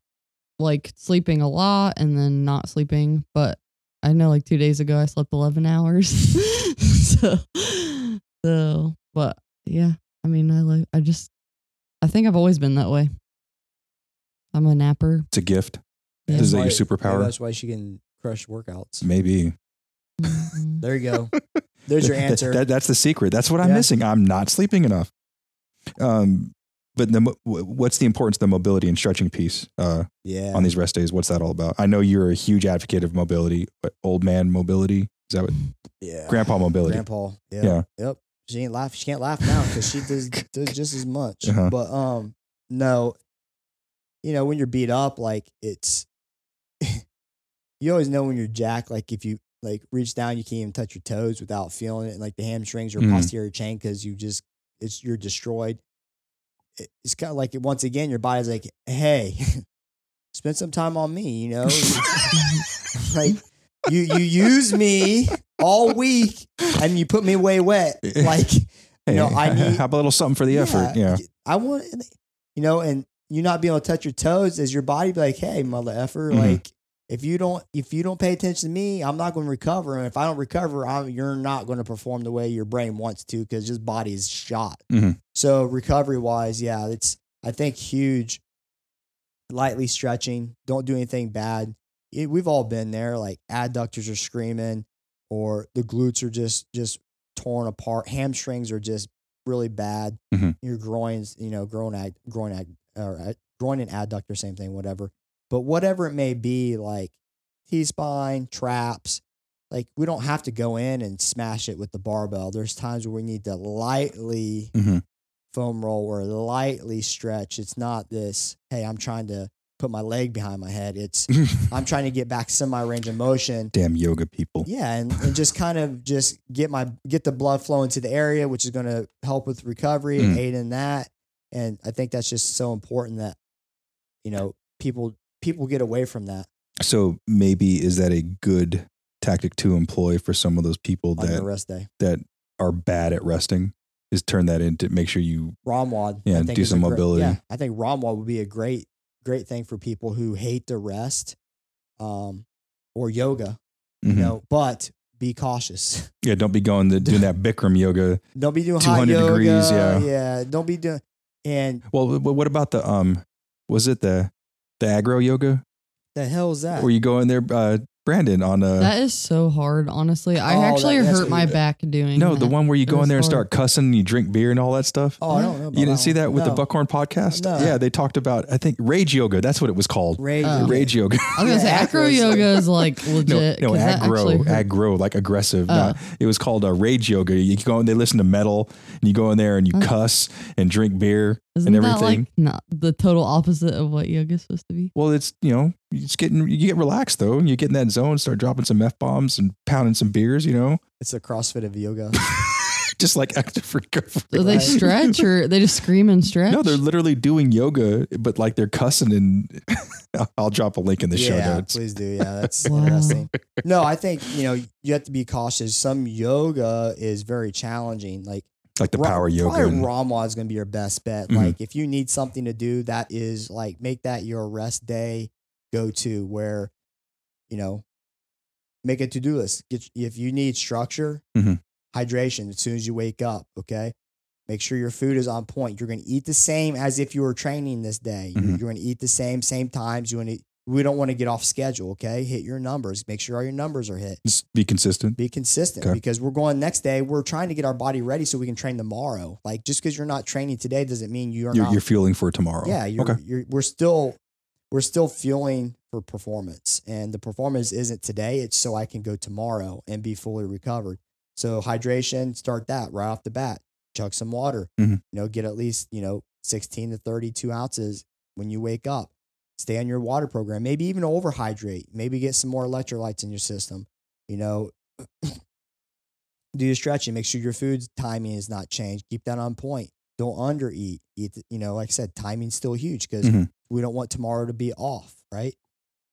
like sleeping a lot and then not sleeping, but I know like 2 days ago I slept 11 hours. so so but yeah, I mean I like I just I think I've always been that way. I'm a napper. It's a gift. Yeah. Is that your superpower? maybe That's why she can crush workouts. Maybe. Mhm. There you go. There's your answer. that- that's the secret. That's what I'm Yeah. missing. I'm not sleeping enough. Um, but the, what's the importance of the mobility and stretching piece uh, yeah. on these rest days? What's that all about? I know you're a huge advocate of mobility, but old man mobility is that what yeah. grandpa mobility? Grandpa. Yeah. Yeah. Yep. She ain't laugh. She can't laugh now because she does, does just as much. Uh-huh. But um, no. You know, when you're beat up, like it's. you always know when you're jacked. Like if you like reach down, you can't even touch your toes without feeling it, and like the hamstrings or Mhm. posterior chain because you just it's you're destroyed. It- It's kind of like once again, your body's like, hey, spend some time on me. You know, like you you use me all week and you put me way wet. Like Hey, know, I need- have a little something for the effort. Yeah. I want you know, and you not being able to touch your toes as your body be like, hey, mother effer, Mhm. like if you don't if you don't pay attention to me, I'm not going to recover, and if I don't recover, I'm, you're not going to perform the way your brain wants to because your body is shot. Mhm. So recovery wise, yeah, it's I think huge. Lightly stretching, don't do anything bad. It, we've all been there. Like adductors are screaming, or the glutes are just just torn apart. Hamstrings are just really bad. Mhm. Your groins, you know, groin ad, groin ad, or groin and adductor, same thing, whatever. But whatever it may be, like T spine, traps, like we don't have to go in and smash it with the barbell. There's times where we need to lightly Mhm. foam roll or lightly stretch. It's not this, hey, I'm trying to put my leg behind my head. It's I'm trying to get back semi range of motion. Damn yoga people. Yeah, and, and just kind of just get my get the blood flowing to the area, which is going to help with recovery and Mm. aid in that. And I think that's just so important that you know people people get away from that So maybe is that a good tactic to employ for some of those people on that rest day. that are bad at resting? Is turn that into make sure you ROMWOD, Yeah, do some great- mobility. yeah, I think ROMWOD would be a great great thing for people who hate to rest, um, or yoga. You Mhm. know, but be cautious. yeah don't be going to doing that Bikram yoga. Don't be doing hot 200 yoga. degrees, yeah. yeah. Don't be doing. And Well, what about the um? Was it the the agro yoga? The hell's that? Where you go in there, uh, Brandon, on uh, that is so hard, honestly. I Oh, actually that- that's hurt what my you- back doing no, the that. one where you go in It there and was start cussing and you drink beer and all that stuff. oh, I don't know. About you didn't see that with the No. Buckhorn podcast? No. Yeah, they talked about I think rage yoga. That's what it was called. Rage. Oh. Rage yoga. I was gonna Yeah, say acro acro is yoga is like no, legit. no, 'cause that actually aggro, hurt. aggro, like aggressive. Oh. Not, it was called uh, rage yoga. You go and they listen to metal, and you go in there and you Oh. cuss and drink beer Isn't and that everything. like not the total opposite of what yoga is supposed to be? well, it's you know, you just getting you get relaxed though, and you get in that zone, start dropping some f bombs and pounding some beers. You know, It's a CrossFit of yoga. just like active recovery. Do they Right. stretch or they just scream and stretch? No, they're literally doing yoga, but like they're cussing and I'll drop a link in the show notes. please do. Yeah, that's Wow. interesting. No, I think you know you have to be cautious. Some yoga is very challenging. Like Like the Ra- power yoga. Probably And, ROMWOD is going to be your best bet. Mhm. Like if you need something to do, that is like make that your rest day go to where, you know, make a to do list. Get if you need structure, Mhm. hydration as soon as you wake up. Okay, make sure your food is on point. You're going to eat the same as if you were training this day. You're, Mhm. you're going to eat the same same times. You want to. We don't want to get off schedule. Okay, hit your numbers. Make sure all your numbers are hit just be consistent. be consistent Okay. because we're going next day. We're trying to get our body ready so we can train tomorrow. Like just because you're not training today doesn't mean you're, You're, not. you're fueling for tomorrow. yeah, you're, okay. you're. We're still, we're still fueling for performance, and the performance isn't today. It's so I can go tomorrow and be fully recovered. So hydration, start that right off the bat. Chug some water. Mhm. You know, get at least you know 16 to 32 ounces when you wake up. Stay on your water program. Maybe even overhydrate. Maybe get some more electrolytes in your system. You know, do your stretching. Make sure your food timing is not changed. Keep that on point. Don't undereat. Eat, you know, like I said, timing's still huge because Mhm. we don't want tomorrow to be off, right?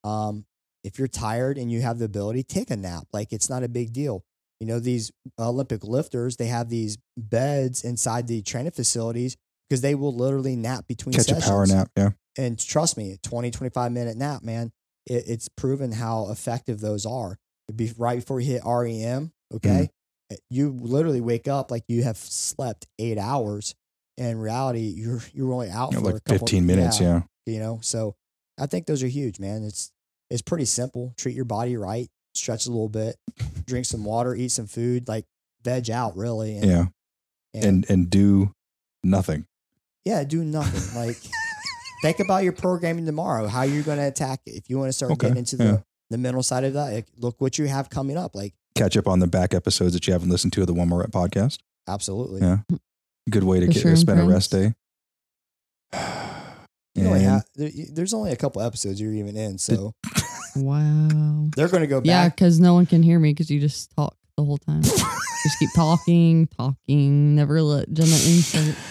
Um, if you're tired and you have the ability, take a nap. Like it's not a big deal. You know, these Olympic lifters, they have these beds inside the training facilities because they will literally nap between Catch sessions a power nap. Yeah. And trust me, a 20, 25 minute nap, man, it, it's proven how effective those are. It'd be right before you hit REM, okay? Mm-hmm. Uh, You literally wake up like you have slept eight hours. And in reality, you're you're only out You know, for a like couple 15 minutes. Yeah. You know, so I think those are huge, man. It's it's pretty simple. Treat your body right, stretch a little bit, drink some water, eat some food, like veg out really. And, Yeah. and, And, and do nothing. yeah, do nothing. Like think about your programming tomorrow, how you're going to attack it. If you want to start Okay, getting into the, yeah. the mental side of that, like, look what you have coming up. Like, Catch up on the back episodes that you haven't listened to of the One More Rep podcast. absolutely. Yeah. Good way to For get sure, spend a rest day. You only And- have, there, there's only a couple episodes you're even in, so Wow. they're going to go Yeah, because no one can hear me because you just talk the whole time. just keep talking, talking. Never let Jenna insert.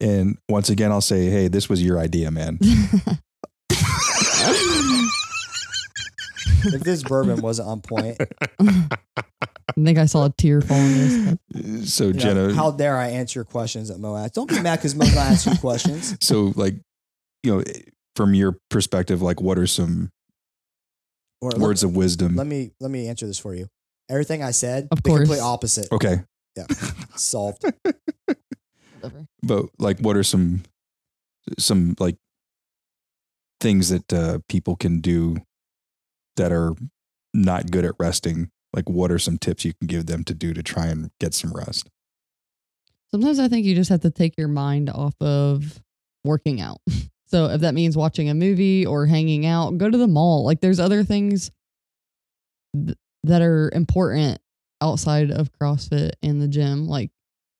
And once again, I'll say, hey, this was your idea, man. if this bourbon wasn't on point, I think I saw a tear fall in this. So you know, Jenna, how dare I answer your questions at Moab? Don't be mad because Moab asks you questions. so like, you know, from your perspective, like, what are some Or let- words of wisdom? Let me let me answer this for you. Everything I said, Of the complete opposite. okay, Yeah, Solved. Whatever. but like, what are some some like things that uh, people can do that are not good at resting? Like, what are some tips you can give them to do to try and get some rest? Sometimes I think you just have to take your mind off of working out. So if that means watching a movie or hanging out, go to the mall. Like there's other things th- that are important outside of CrossFit and the gym. Like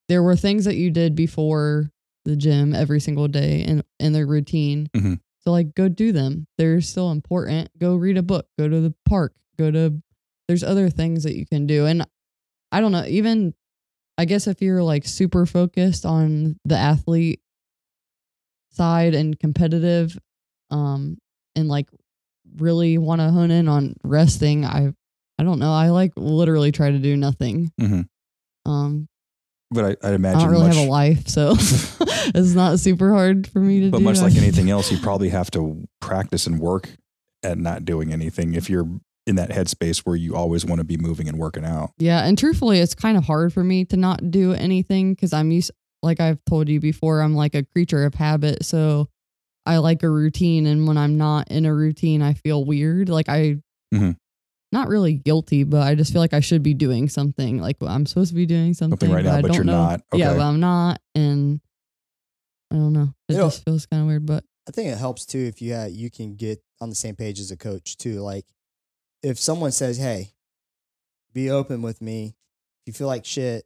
there were things that you did before the gym every single day in in their routine. Mhm. So like go do them. They're still important. Go read a book. Go to the park. Go to there's other things that you can do. And I don't know, even I guess if you're like super focused on the athlete side and competitive, um, and like really want to hone in on resting, I I don't know. I like literally try to do nothing. Mhm. Um, But I, I'd I don't really much, have a life, so it's not super hard for me to but do. much like anything else, you probably have to practice and work at not doing anything if you're in that headspace where you always want to be moving and working out. Yeah, and truthfully, it's kind of hard for me to not do anything because I'm used. Like I've told you before, I'm like a creature of habit. So I like a routine, and when I'm not in a routine, I feel weird. Like I, Mhm. Not really guilty, but I just feel like I should be doing something. Like I'm supposed to be doing something, right now, I but don't you're know. not. Yeah, but I'm not, and I don't know. It You know- just feels kind of weird, but I think it helps too if you uh, you can get on the same page as a coach too. Like if someone says, "Hey, be open with me. If you feel like shit,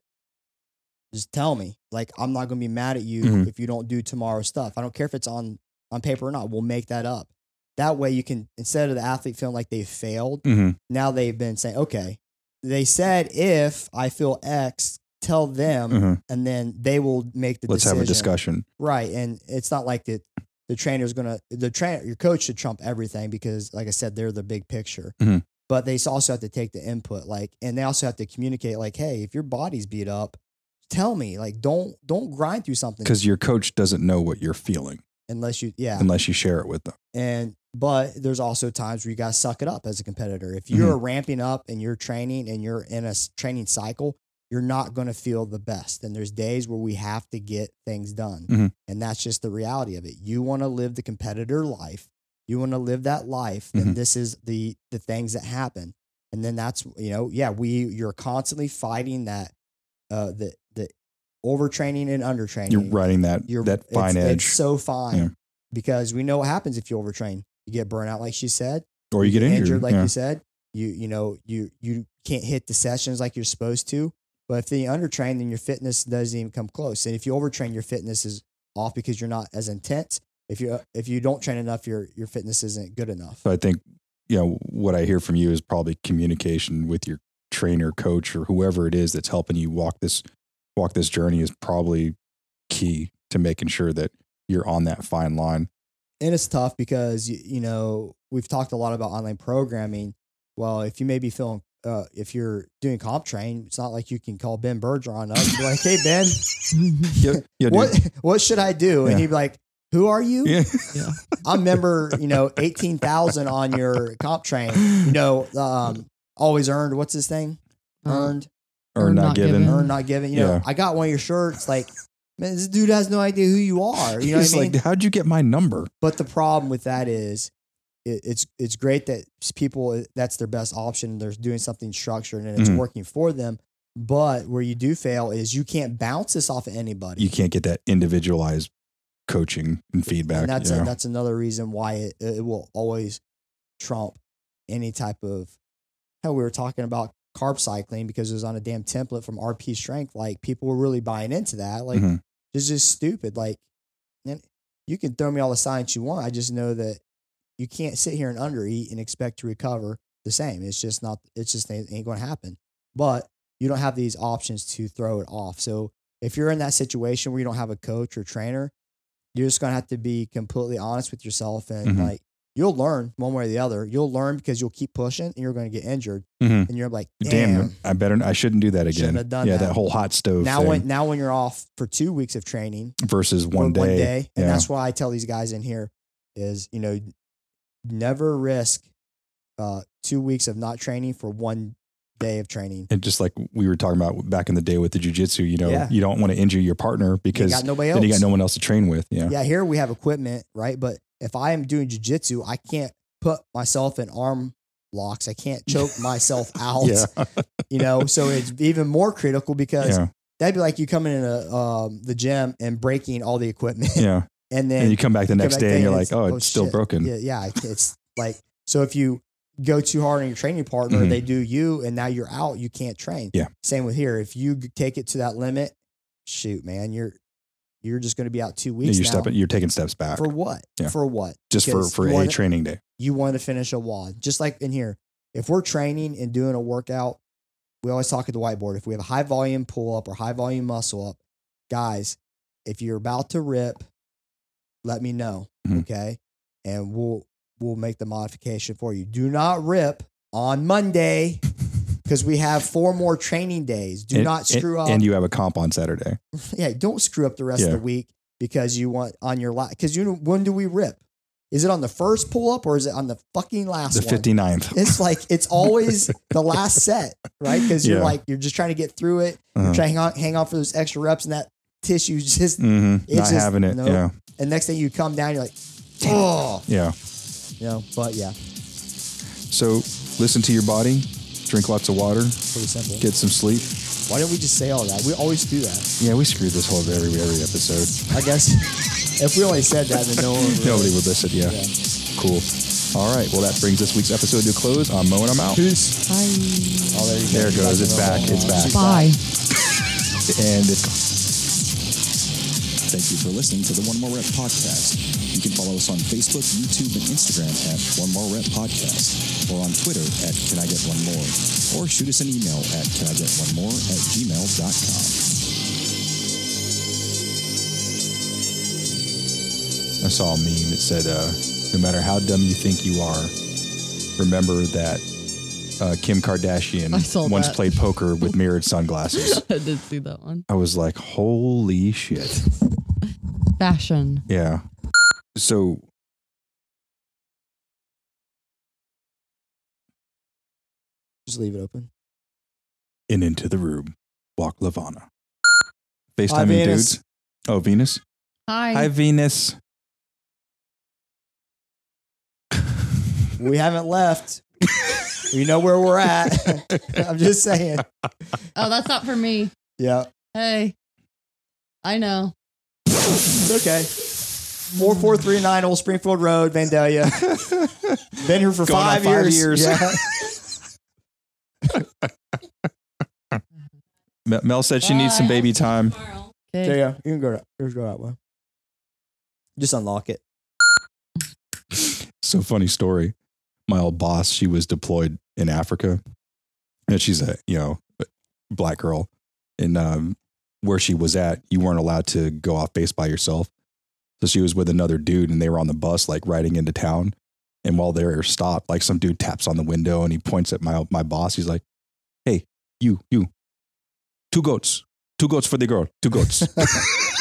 just tell me. Like I'm not gonna be mad at you Mhm. if you don't do tomorrow's stuff. I don't care if it's on on paper or not. We'll make that up. That way you can instead of the athlete feeling like they failed, hmm now they've been saying, okay, they said if I feel X, tell them, Mhm. and then they will make the Let's decision. have a discussion. Right. And it's not like the the trainer's gonna the trainer your coach should trump everything because like I said, they're the big picture. Mhm. But they also have to take the input, like and they also have to communicate like, hey, if your body's beat up, tell me. Like don't don't grind through something Because your coach doesn't know what you're feeling unless you yeah. unless you share it with them. And but there's also times where you gotta suck it up as a competitor. If you're ramping up and you're training and you're in a training cycle, you're not gonna feel the best. And there's days where we have to get things done. Mhm. And that's just the reality of it. You want to live the competitor life. You want to live that life, then Mhm. this is the the things that happen. And then that's you know, yeah, we you're constantly fighting that uh the the overtraining and undertraining You're riding that you're that it's- fine edge, It's so fine Yeah. because we know what happens if you overtrain. You get burnt out, like she said, or you get injured. like yeah. you said. You you know you you can't hit the sessions like you're supposed to. But if you undertrain, then your fitness doesn't even come close. And if you overtrain, your fitness is off because you're not as intense. If you if you don't train enough, your your fitness isn't good enough. So I think, you know, what I hear from you is probably communication with your trainer, coach, or whoever it is that's helping you walk this walk this journey is probably key to making sure that you're on that fine line. And it's tough because you, you know we've talked a lot about online programming. Well, if you may be feeling uh, if you're doing CompTrain, it's not like you can call Ben Bergeron up and be like, "Hey Ben, Yeah, yeah, dude. what what should I do?" Yeah. And he'd be like, "Who are you? Yeah. I'm member, you know, eighteen thousand on your CompTrain. You know, um, always earned. What's this thing? Earned, Earned, or Or not, not given. given. earned, not given. You know, I got one of your shirts. Like, man, this dude has no idea who you are. You know He's what I mean? like, how'd you get my number? But the problem with that is, it, it's it's great that people that's their best option. They're doing something structured and it's Mhm. working for them. But where you do fail is you can't bounce this off of anybody. You can't get that individualized coaching and feedback. and that's a, that's another reason why it, it will always trump any type of how we were talking about carb cycling because it was on a damn template from RP Strength. Like people were really buying into that. Like Mhm. It's just stupid. Like, and you can throw me all the science you want. I just know that you can't sit here and undereat and expect to recover the same. It's just not. It's just ain't, ain't going to happen. But you don't have these options to throw it off. So if you're in that situation where you don't have a coach or trainer, you're just going to have to be completely honest with yourself and Mhm. like you'll learn one way or the other. You'll learn because you'll keep pushing and you're going to get injured. Mhm. And you're like, Damn, damn. I better. I shouldn't do that again. Shouldn't have done yeah, that. that. whole hot stove Now thing when now when you're off for two weeks of training, versus one day. one day. And Yeah. that's why I tell these guys in here is, you know, never risk uh, two weeks of not training for one day of training. And just like we were talking about back in the day with the jujitsu, you know, Yeah. you don't want to injure your partner because You got nobody else. then you got no one else to train with. Yeah. yeah, here we have equipment, right? But if I am doing jujitsu, I can't put myself in arm locks. I can't choke myself out. Yeah. You know, so it's even more critical because yeah. that'd be like you coming in a, um, the gym and breaking all the equipment, Yeah. and then And you come back the next back day and you're like, oh, it's still shit. broken. Yeah, yeah, it's like so if you go too hard on your training partner, Mhm. they do you, and now you're out. You can't train. Yeah. Same with here. If you take it to that limit, shoot, man, you're you're just going to be out two weeks. you're now. stepping, you're taking steps back for what? Yeah. For what? just for, Because for you a wanna- training day. You want to finish a WOD, just like in here. If we're training and doing a workout, we always talk at the whiteboard. If we have a high volume pull up or high volume muscle up, guys, if you're about to rip, let me know, Mhm. okay? And we'll we'll make the modification for you. Do not rip on Monday because we have four more training days. Do And- not screw and, up. And you have a comp on Saturday. yeah, don't screw up the rest Yeah. of the week because you want on your last. Because you know when do we rip? Is it on the first pull up or is it on the fucking last The one? 59th. It's like it's always the last set, right? Because you're Yeah. like you're just trying to get through it. Uh-huh. You're trying to hang on, hang on for those extra reps, and that tissue just. Mhm. It's Not just- having it. no. Yeah. And next thing you come down, you're like, oh, Yeah. you know, but yeah, So listen to your body, drink lots of water, pretty simple. get some sleep. Why don't we just say all that? We always do that. Yeah, we screwed this whole every every episode. I guess if we only said that, then no one would really- Nobody would listen. Yeah. Yeah. Cool. All right. Well, that brings this week's episode to a close. I'm Mo and I'm out. Peace. Bye. Oh, there you go. There it goes. It's back. It's back. Bye. And it's Thank you for listening to the One More Rep podcast. You can follow us on Facebook, YouTube, and Instagram at One More Rep Podcast, or on Twitter at Can I Get One More, or shoot us an email at Can I Get One More at gmail.com. I saw a meme that said, uh, "No matter how dumb you think you are, remember that uh, Kim Kardashian once that. played poker with mirrored sunglasses." I did see that one. I was like, "Holy shit!" Fashion. Yeah. So Just leave it open. and into the room walk Lavana. Hi, FaceTiming Venus. dudes. Oh, Venus. Hi. Hi, Venus. We haven't left. we know where we're at. I'm just saying. oh, that's not for me. Yeah. Hey. I know. It's okay. 4439 Old Springfield Road, Vandalia. Been here for Going on five, five years. years. Yeah. M- Mel said she needs some baby time. there Okay. you go. You can go that. Just go that way. Just unlock it. So funny story. My old boss, she was deployed in Africa, and she's a you know black girl, and um, where she was at, you weren't allowed to go off base by yourself. So she was with another dude, and they were on the bus like riding into town. And while they were stopped, like some dude taps on the window and he points at my my boss. He's like, "Hey, you, you, two goats, two goats for the girl, two goats."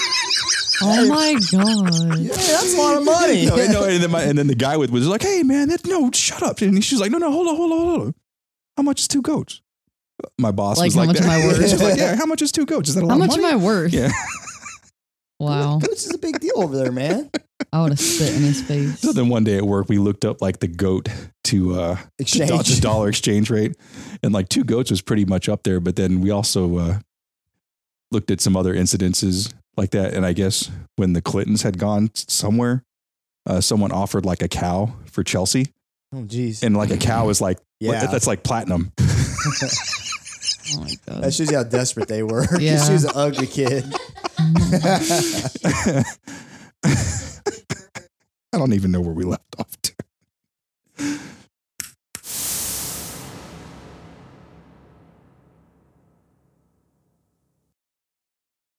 Oh my god. Yeah, that's a lot of money. no, no, and then my, and then the guy with was like, "Hey, man, that no, shut up!" And she's like, "No, no, hold on, hold on, hold on. How much is two goats?" My boss Like, was how like, much am I that. worth? She's like, "Yeah, how much is two goats? Is that a lot How much of am money?" I worth? Yeah. Wow. Which is a big deal over there, man. I would have spit in his face. So then one day at work, we looked up like the goat to uh, the do- the dollar exchange rate, and like two goats was pretty much up there. But then we also uh, looked at some other incidences like that, and I guess when the Clintons had gone somewhere, uh, someone offered like a cow for Chelsea, Oh, jeez. and like a cow is like Yeah. that's like platinum. Oh my god. That shows you how desperate they were. Yeah. she was an ugly kid. I don't even know where we left off.